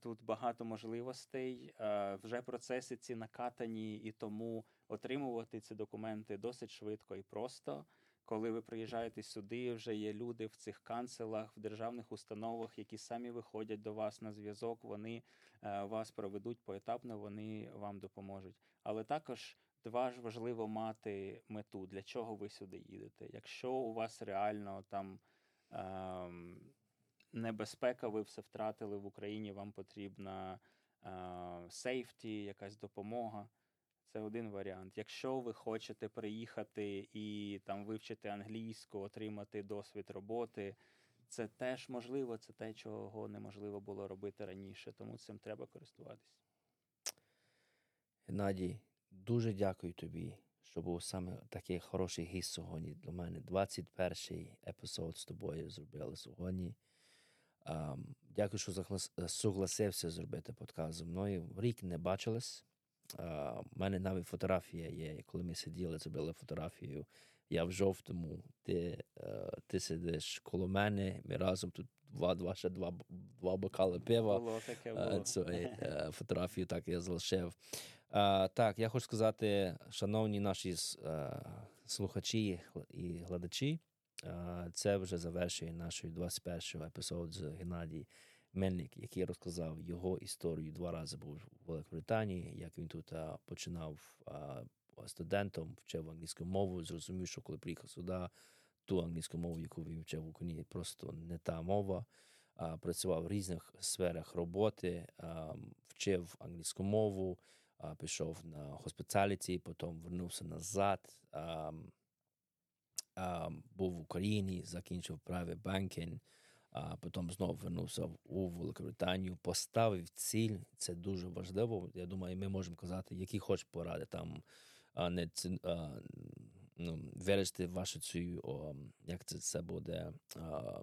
Speaker 2: Тут багато можливостей. Вже процеси ці накатані, і тому отримувати ці документи досить швидко і просто. Коли ви приїжджаєте сюди, вже є люди в цих канцелах, в державних установах, які самі виходять до вас на зв'язок. Вони е, вас проведуть поетапно, вони вам допоможуть. Але також два ж важливо мати мету, для чого ви сюди їдете. Якщо у вас реально там ем, небезпека, ви все втратили в Україні, вам потрібна сейфті, якась допомога. Це один варіант. Якщо ви хочете приїхати і там вивчити англійську, отримати досвід роботи, це теж можливо, це те, чого неможливо було робити раніше, тому цим треба користуватись.
Speaker 1: Геннадій, дуже дякую тобі, що був саме такий хороший гість сьогодні для мене. 21-й епізод з тобою зробили сьогодні. Um, дякую, що заглас- согласився зробити подкаст зі мною. Рік не бачились. У мене навіть фотографія є. Коли ми сиділи, зробили фотографію. Я в жовтому, ти, е, ти сидиш коло мене. Ми разом тут два, два ще два, два бокали пива.
Speaker 2: Було таке
Speaker 1: Е,
Speaker 2: було.
Speaker 1: Цю е, фотографію так я залишив. Так, я хочу сказати, шановні наші слухачі і глядачі, це вже завершує наш 21 епізод з Геннадій Мельник, який розказав його історію. Два рази був у Великобританії, як він тут починав студентом, вчив англійську мову, зрозумів, що коли приїхав сюди, ту англійську мову, яку він вчив в Україні, просто не та мова працював в різних сферах роботи, вчив англійську мову, пішов на хоспіталіті, потім вернувся назад. Був в Україні, закінчив private banking, а потім знову вернувся у Великобританію, поставив ціль. Це дуже важливо. Я думаю, ми можемо казати, які хоч поради там не ці- а, ну, вирішити вашу цю, о, як це, це буде. А,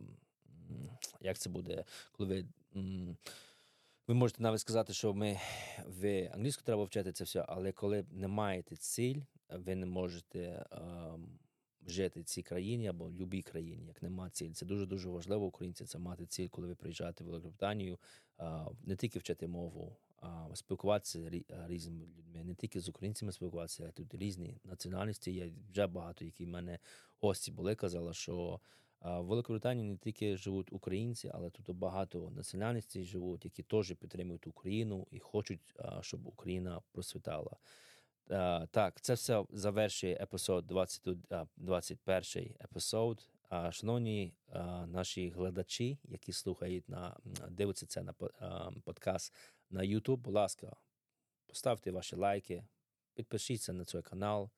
Speaker 1: як це буде, коли ви м, Ви можете навіть сказати, що ми ви англійську треба вчити це все, але коли не маєте ціль, ви не можете жити в цій країні або в будь-якій країні, як нема ціль. Це дуже дуже важливо українці. Це мати ціль, коли ви приїжджаєте в Великобританію, не тільки вчити мову, а спілкуватися різними людьми, не тільки з українцями спілкуватися, а тут різні національності. Є вже багато, які в мене гості були, казали, що. В Великобританії не тільки живуть українці, але тут багато національностей живуть, які теж підтримують Україну і хочуть, щоб Україна процвітала. А, Так, це все завершує епізод 20, а, 21 епізод. А, Шановні а, наші глядачі, які слухають на дивляться це на подкаст на YouTube, будь ласка, поставте ваші лайки, підпишіться на цей канал.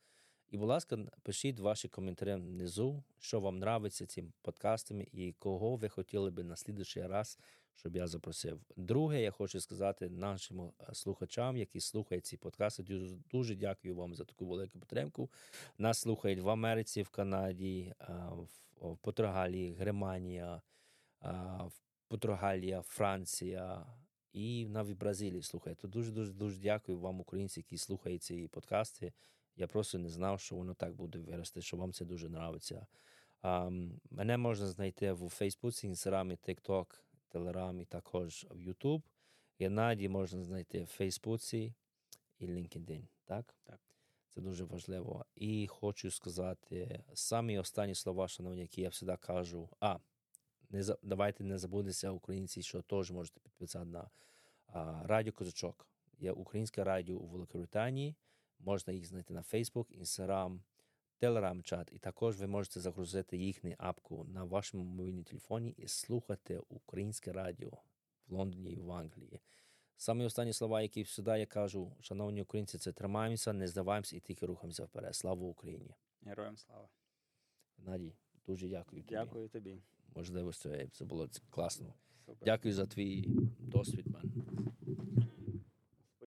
Speaker 1: І, будь ласка, пишіть ваші коментарі внизу, що вам нравиться цим подкастами і кого ви хотіли би на слідуючий раз, щоб я запросив. Друге, я хочу сказати нашим е, слухачам, які слухають ці подкасти, дуже, дуже дякую вам за таку велику підтримку. Нас слухають в Америці, в Канаді, в, в Португалії, Германія, в Португалія, Франція. І навіть Бразилії слухають. То дуже дуже дуже дякую вам, українці, які слухають ці подкасти. Я просто не знав, що воно так буде вирости, що вам це дуже подобається. Um, мене можна знайти в Фейсбуці, Інстаграмі, TikTok, Телеграмі, також в YouTube. Геннадій можна знайти в Фейсбуці і LinkedIn. Так?
Speaker 2: Так.
Speaker 1: Це дуже важливо. І хочу сказати самі останні слова, шановні, які я завжди кажу. А, не за, давайте не забудеться, українці, що теж можете підписати на а, Радіо Козачок. Є українське радіо у Великобританії. Можна їх знайти на Facebook, Instagram, Telegram чат. І також ви можете загрузити їхню апку на вашому мобільному телефоні і слухати українське радіо в Лондоні і в Англії. Самі останні слова, які сюди я кажу, шановні українці, це тримаємося, не здаваємося і тільки рухаємося вперед. Слава Україні!
Speaker 2: Героям слава.
Speaker 1: Наді, дуже дякую тобі.
Speaker 2: Дякую тобі.
Speaker 1: Можливо, це це було класно.
Speaker 2: Супер.
Speaker 1: Дякую за твій досвід, мен.